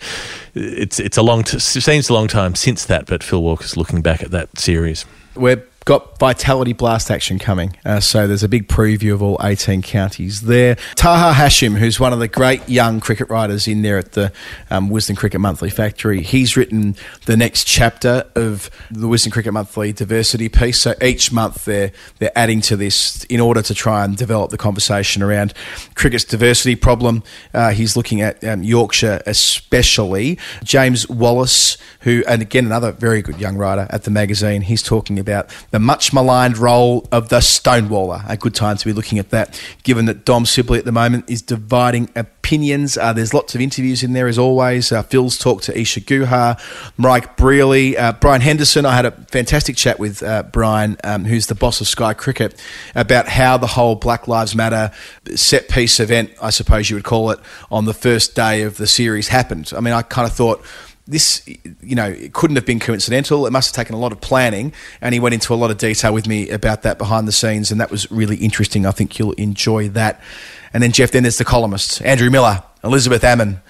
it's it's a long t- seems a long time since that, but Phil Walker's looking back at that series. We're got Vitality Blast action coming. Uh, so there's a big preview of all 18 counties there. Taha Hashim, who's one of the great young cricket writers in there at the um, Cricket Monthly Factory, he's written the next chapter of the Wisden Cricket Monthly diversity piece. So each month they're, they're adding to this in order to try and develop the conversation around cricket's diversity problem. Uh, he's looking at um, Yorkshire especially. James Wallace, who, and again, another very good young writer at the magazine, he's talking about the much maligned role of the Stonewaller. A good time to be looking at that, given that Dom Sibley at the moment is dividing opinions. Uh, there's lots of interviews in there as always. Uh, Phil's talked to Isa Guha, Mike Brearley, uh, Brian Henderson. I had a fantastic chat with uh, Brian, um, who's the boss of Sky Cricket, about how the whole Black Lives Matter set piece event, I suppose you would call it, on the first day of the series happened. I mean, I kind of thought this, you know, it couldn't have been coincidental. It must have taken a lot of planning, and he went into a lot of detail with me about that behind the scenes, and that was really interesting. I think you'll enjoy that. And then Geoff, then there's the columnists: Andrew Miller, Elizabeth Ammon,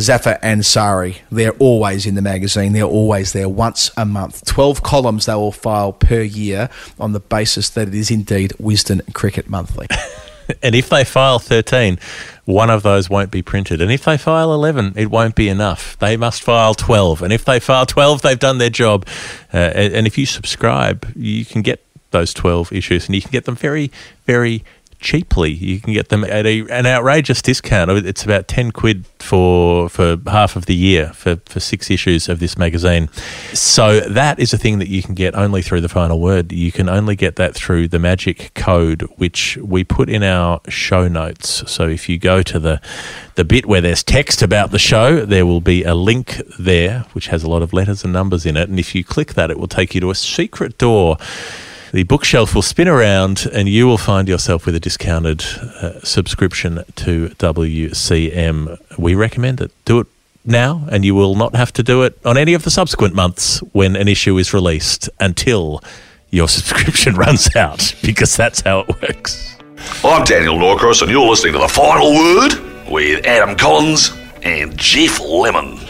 Zafar Ansari. They're always in the magazine. They're always there once a month. Twelve columns they will file per year on the basis that it is indeed Wisden Cricket Monthly. and if they file 13, one of those won't be printed. And if they file 11, it won't be enough. They must file 12. And if they file 12, they've done their job. Uh, and, and if you subscribe, you can get those 12 issues and you can get them very, very cheaply. You can get them at a, an outrageous discount. Oh, it's about 10 quid for for half of the year for, for six issues of this magazine. So that is a thing that you can get only through the final word. You can only get that through the magic code which we put in our show notes. So if you go to the the bit where there's text about the show, there will be a link there which has a lot of letters and numbers in it and if you click that it will take you to a secret door the bookshelf will spin around and you will find yourself with a discounted uh, subscription to WCM. We recommend it. Do it now, and you will not have to do it on any of the subsequent months when an issue is released until your subscription runs out, because that's how it works. I'm Daniel Norcross, and you're listening to The Final Word with Adam Collins and Geoff Lemon.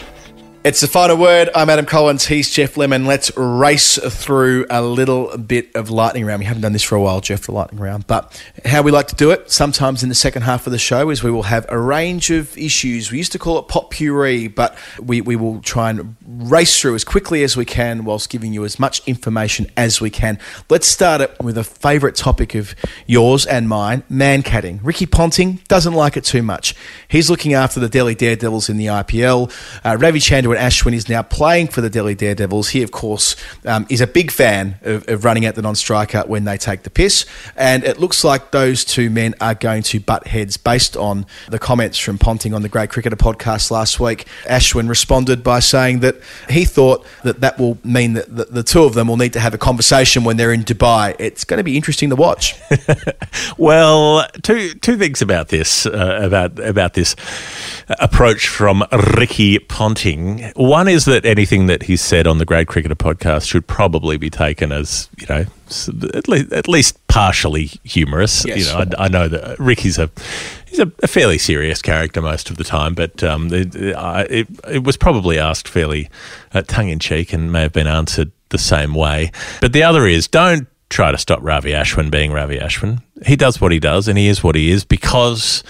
It's the final word. I'm Adam Collins. He's Geoff Lemon. Let's race through a little bit of lightning round. We haven't done this for a while, Geoff, the lightning round. But how we like to do it, sometimes in the second half of the show, is we will have a range of issues. We used to call it pop puree, but we, we will try and race through as quickly as we can whilst giving you as much information as we can. Let's start it with a favourite topic of yours and mine mankading. Ricky Ponting doesn't like it too much. He's looking after the Delhi Daredevils in the IPL. Uh, Ravichandran Ashwin is now playing for the Delhi Daredevils. He, of course, um, is a big fan of, of running at the non-striker when they take the piss, and it looks like those two men are going to butt heads based on the comments from Ponting on the Grade Cricketer podcast last week. Ashwin responded by saying that he thought that that will mean that the, the two of them will need to have a conversation when they're in Dubai. It's going to be interesting to watch. well, two two things about this uh, about about this approach from Ricky Ponting. One is that anything that he's said on the Grade Cricketer podcast should probably be taken as you know at least at least partially humorous. Yes. You know, I, I, know that Ricky's a he's a, a, fairly serious character most of the time, but um, it, it, it, was probably asked fairly uh, tongue in cheek and may have been answered the same way. But the other is don't try to stop Ravi Ashwin being Ravi Ashwin. He does what he does, and he is what he is because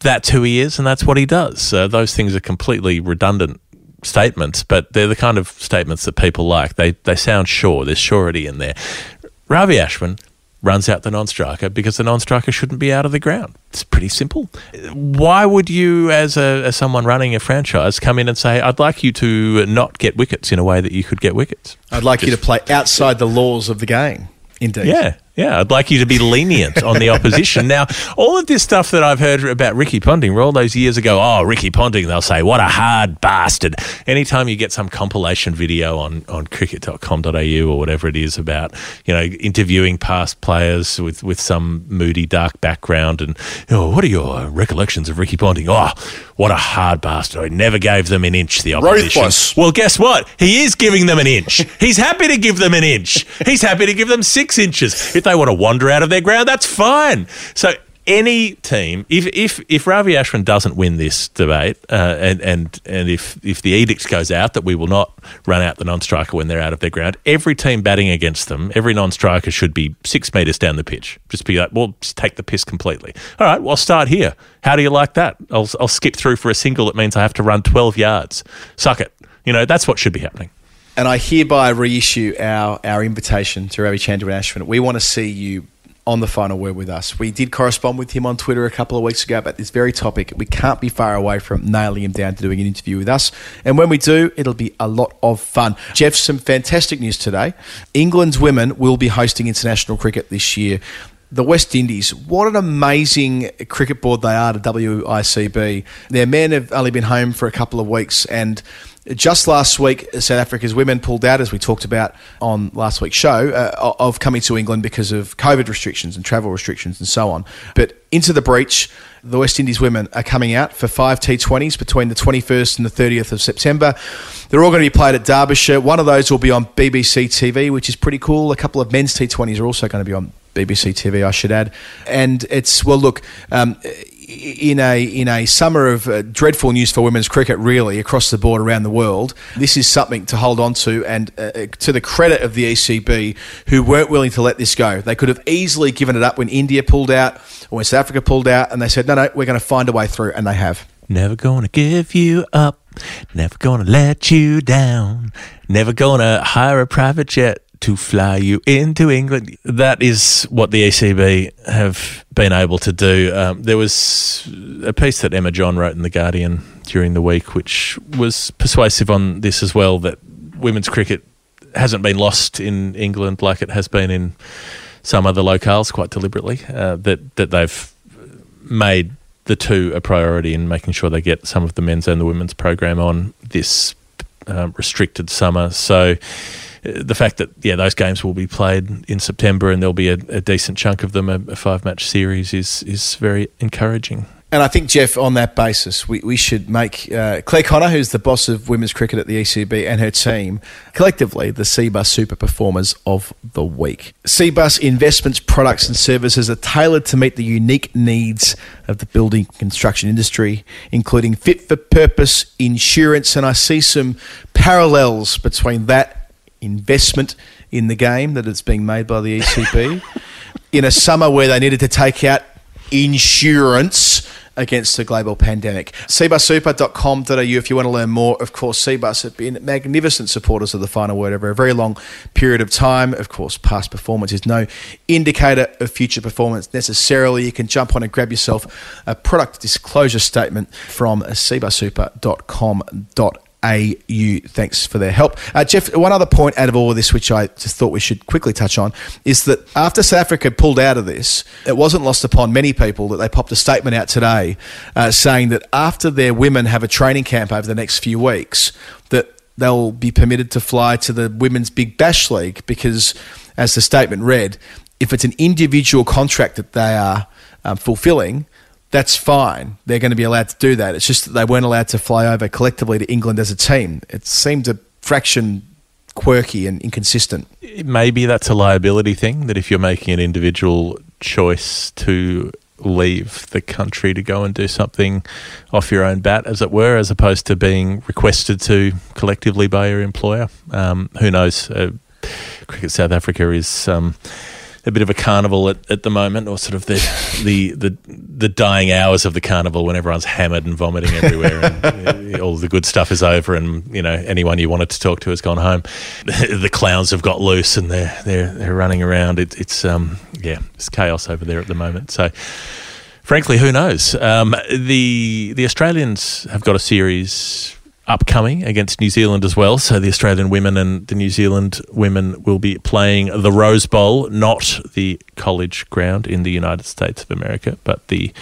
that's who he is, and that's what he does. Those things are completely redundant statements, but they're the kind of statements that people like. They they sound sure. There's surety in there. Ravi Ashwin runs out the non-striker because the non-striker shouldn't be out of the ground. It's pretty simple. Why would you, as a as someone running a franchise, come in and say, "I'd like you to not get wickets in a way that you could get wickets"? I'd like Just, you to play outside the laws of the game. Indeed. Yeah, yeah, I'd like you to be lenient on the opposition. now, all of this stuff that I've heard about Ricky Ponting, all those years ago, oh, Ricky Ponting, they'll say, what a hard bastard. Anytime you get some compilation video on, on cricket.com.au or whatever it is about, you know, interviewing past players with, with some moody, dark background and, oh, what are your recollections of Ricky Ponting? Oh, what a hard bastard. He never gave them an inch, the opposition. Ruthless. Well, guess what? He is giving them an inch. He's happy to give them an inch. He's happy to give them six inches. They want to wander out of their ground, that's fine. So any team, if if if Ravi Ashwin doesn't win this debate, uh, and and and if if the edict goes out that we will not run out the non-striker when they're out of their ground, every team batting against them, every non-striker should be six meters down the pitch. Just be like, well, just take the piss completely. All right, well, I'll start here. How do you like that? I'll I'll skip through for a single. That means I have to run twelve yards. Suck it. You know that's what should be happening. And I hereby reissue our, our invitation to Ravichandran Ashwin. We want to see you on the final word with us. We did correspond with him on Twitter a couple of weeks ago about this very topic. We can't be far away from nailing him down to doing an interview with us. And when we do, it'll be a lot of fun. Geoff, some fantastic news today. England's women will be hosting international cricket this year. The West Indies, what an amazing cricket board they are to WICB. Their men have only been home for a couple of weeks and Just last week, South Africa's women pulled out, as we talked about on last week's show, uh, of coming to England because of COVID restrictions and travel restrictions and so on. But into the breach, the West Indies women are coming out for five T20s between the 21st and the 30th of September. They're all going to be played at Derbyshire. One of those will be on BBC TV, which is pretty cool. A couple of men's T20s are also going to be on BBC TV, I should add. And it's, well, look, um, in a in a summer of uh, dreadful news for women's cricket, really across the board around the world, this is something to hold on to. And uh, to the credit of the ECB, who weren't willing to let this go, they could have easily given it up when India pulled out or when South Africa pulled out, and they said, "No, no, we're going to find a way through," and they have. Never gonna give you up. Never gonna let you down. Never gonna hire a private jet to fly you into England. That is what the ECB have been able to do. Um, there was a piece that Emma John wrote in The Guardian during the week, which was persuasive on this as well that women's cricket hasn't been lost in England like it has been in some other locales quite deliberately, uh, that, that they've made the two a priority in making sure they get some of the men's and the women's program on this uh, restricted summer. So the fact that yeah those games will be played in September and there'll be a, a decent chunk of them a, a five match series is is very encouraging. And I think, Geoff, on that basis, we, we should make uh, Clare Connor, who's the boss of women's cricket at the ECB, and her team, collectively, the Cbus Super Performers of the Week. Cbus investments, products, and services are tailored to meet the unique needs of the building construction industry, including fit for purpose insurance. And I see some parallels between that investment in the game that is being made by the ECB in a summer where they needed to take out insurance against the global pandemic. cbussuper.com.au if you want to learn more. Of course, Cbus have been magnificent supporters of the final word over a very long period of time. Of course, past performance is no indicator of future performance necessarily. You can jump on and grab yourself a product disclosure statement from cbussuper.com.au. AU. Thanks for their help. Uh, Geoff, one other point out of all of this, which I just thought we should quickly touch on, is that after South Africa pulled out of this, it wasn't lost upon many people that they popped a statement out today uh, saying that after their women have a training camp over the next few weeks, that they'll be permitted to fly to the Women's Big Bash League because, as the statement read, if it's an individual contract that they are um, fulfilling, that's fine. They're going to be allowed to do that. It's just that they weren't allowed to fly over collectively to England as a team. It seemed a fraction quirky and inconsistent. Maybe that's a liability thing that if you're making an individual choice to leave the country to go and do something off your own bat, as it were, as opposed to being requested to collectively by your employer. Um, who knows? Uh, Cricket South Africa is. Um, a bit of a carnival at, at the moment, or sort of the, the the the dying hours of the carnival when everyone's hammered and vomiting everywhere, and all the good stuff is over, and you know anyone you wanted to talk to has gone home. the clowns have got loose and they're they're they're running around. It, it's um yeah, it's chaos over there at the moment. So. Frankly, who knows? Um, the the Australians have got a series upcoming against New Zealand as well. So the Australian women and the New Zealand women will be playing the Rose Bowl, not the college ground in the United States of America, but the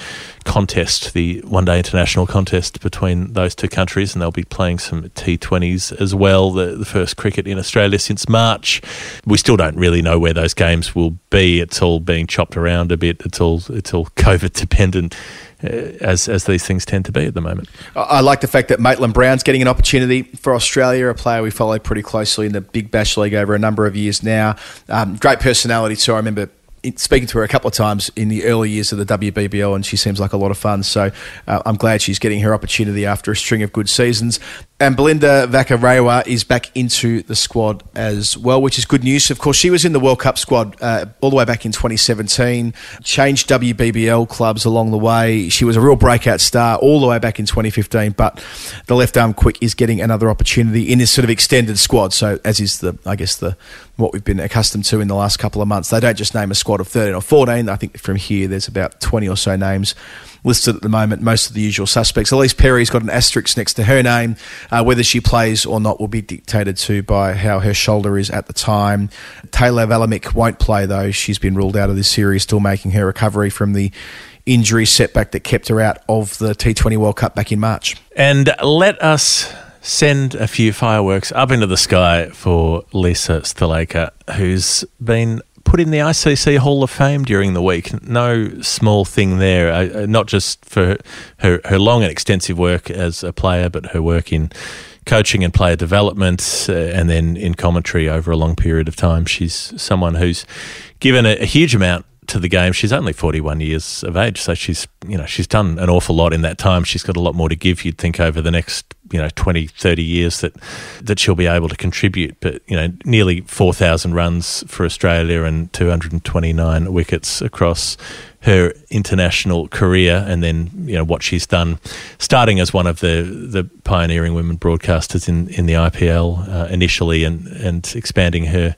contest, the one day international contest between those two countries. And they'll be playing some T20s as well, the, the first cricket in Australia since March. We still don't really know where those games will be. It's all being chopped around a bit. It's all, it's all COVID dependent. Uh, as as these things tend to be at the moment. I like the fact that Maitlan Brown's getting an opportunity for Australia, a player we follow pretty closely in the Big Bash League over a number of years now. Um, great personality too. I remember speaking to her a couple of times in the early years of the WBBL, and she seems like a lot of fun. So uh, I'm glad she's getting her opportunity after a string of good seasons. And Belinda Vakarewa is back into the squad as well, which is good news. Of course, she was in the World Cup squad uh, all the way back in 2017, changed WBBL clubs along the way. She was a real breakout star all the way back in 2015, but the left arm quick is getting another opportunity in this sort of extended squad. So, as is the, I guess, the what we've been accustomed to in the last couple of months. They don't just name a squad of 13 or 14. I think from here, there's about 20 or so names listed at the moment, most of the usual suspects. Ellyse Perry's got an asterisk next to her name. Uh, whether she plays or not will be dictated to by how her shoulder is at the time. Taylor Vlaeminck won't play, though. She's been ruled out of this series, still making her recovery from the injury setback that kept her out of the T20 World Cup back in March. And let us send a few fireworks up into the sky for Lisa Sthalekar, who's been put in the ICC Hall of Fame during the week. No small thing there, uh, uh, not just for her, her long and extensive work as a player, but her work in coaching and player development, uh, and then in commentary over a long period of time. She's someone who's given a, a huge amount to the game. She's only 41 years of age, so she's you know she's done an awful lot in that time. She's got a lot more to give. You'd think over the next you know 20, 30 years that that she'll be able to contribute. But you know, nearly 4,000 runs for Australia and 229 wickets across her international career, and then you know what she's done, starting as one of the the pioneering women broadcasters in in the IPL uh, initially, and and expanding her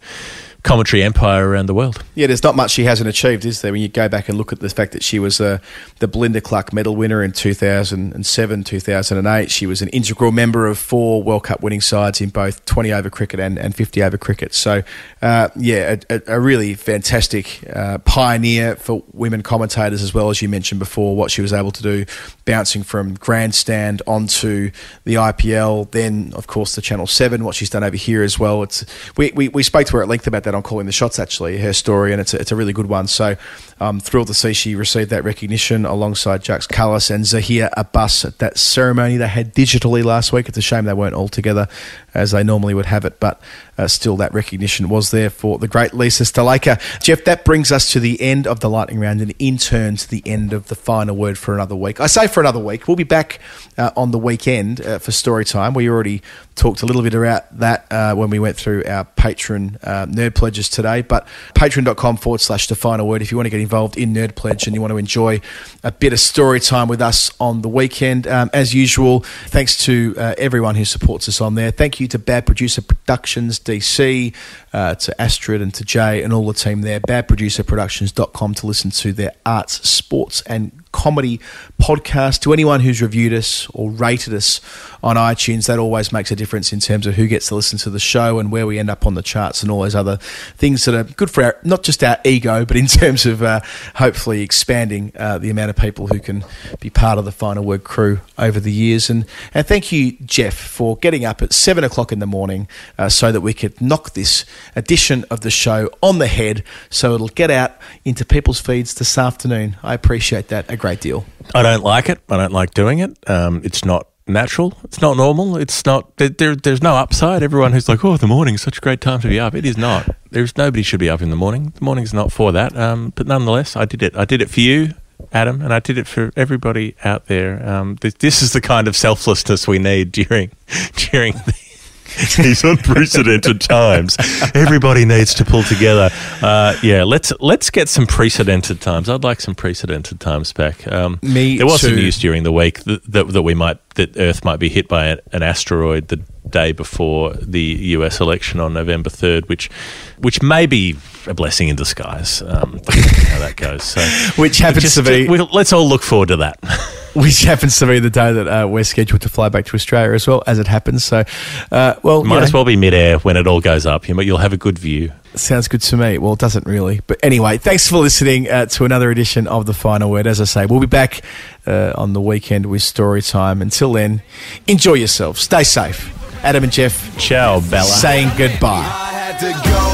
commentary empire around the world. Yeah, there's not much she hasn't achieved, is there? When you go back and look at the fact that she was uh, the Belinda Clark Medal winner in 2007, 2008. She was an integral member of four World Cup winning sides in both 20 over cricket and, and 50 over cricket. So, uh, yeah, a, a, really fantastic uh, pioneer for women commentators as well, as you mentioned before, what she was able to do, bouncing from grandstand onto the IPL, then, of course, the Channel 7, what she's done over here as well. It's We, we, we spoke to her at length about that on calling the shots. Actually, her story, and it's a, it's a really good one. So I'm thrilled to see she received that recognition alongside Jacques Kallis and Zaheer Abbas at that ceremony they had digitally last week. It's a shame they weren't all together as they normally would have it, but uh, still that recognition was there for the great Lisa Sthalekar. Geoff, that brings us to the end of the lightning round and in turn to the end of the final word for another week. I say for another week. We'll be back uh, on the weekend uh, for story time. We already talked a little bit about that uh, when we went through our patron uh, nerd pledges today, but patreon.com forward slash the final word if you want to get involved in Nerd Pledge and you want to enjoy a bit of story time with us on the weekend. Um, as usual, thanks to uh, everyone who supports us on there. Thank you to Bad Producer Productions DC, uh, to Astrid and to Jay and all the team there. Badproducerproductions.com to listen to their arts, sports, and comedy podcast. To anyone who's reviewed us or rated us on iTunes, that always makes a difference in terms of who gets to listen to the show and where we end up on the charts and all those other things that are good for our, not just our ego, but in terms of uh, hopefully expanding uh, the amount of people who can be part of the Final Word crew over the years. And, and thank you, Geoff, for getting up at seven o'clock in the morning uh, so that we could knock this edition of the show on the head so it'll get out into people's feeds this afternoon. I appreciate that a great deal. I don't like it. I don't like doing it. Um, it's not natural. It's not normal. It's not. There, there's no upside. Everyone who's like, "Oh, the morning is such a great time to be up," it is not. There's nobody should be up in the morning. The morning's not for that. Um, but nonetheless, I did it. I did it for you, Adam, and I did it for everybody out there. Um, this is the kind of selflessness we need during during the, these unprecedented times. Everybody needs to pull together. Uh, yeah, let's let's get some precedented times. I'd like some precedented times back. Um, Me there was some news during the week that, that, that we might that Earth might be hit by an asteroid the day before the US election on November third, which which may be a blessing in disguise. Um, how that goes. So, Which happens just, to be- we- let's all look forward to that. Which happens to be the day that uh, we're scheduled to fly back to Australia as well, as it happens. So, uh, well, you Might as well be midair when it all goes up. You- You'll have a good view. Sounds good to me. Well, it doesn't really. But anyway, thanks for listening uh, to another edition of The Final Word. As I say, we'll be back uh, on the weekend with story time. Until then, enjoy yourself. Stay safe. Adam and Geoff. Ciao, Bella. Saying goodbye. I had to go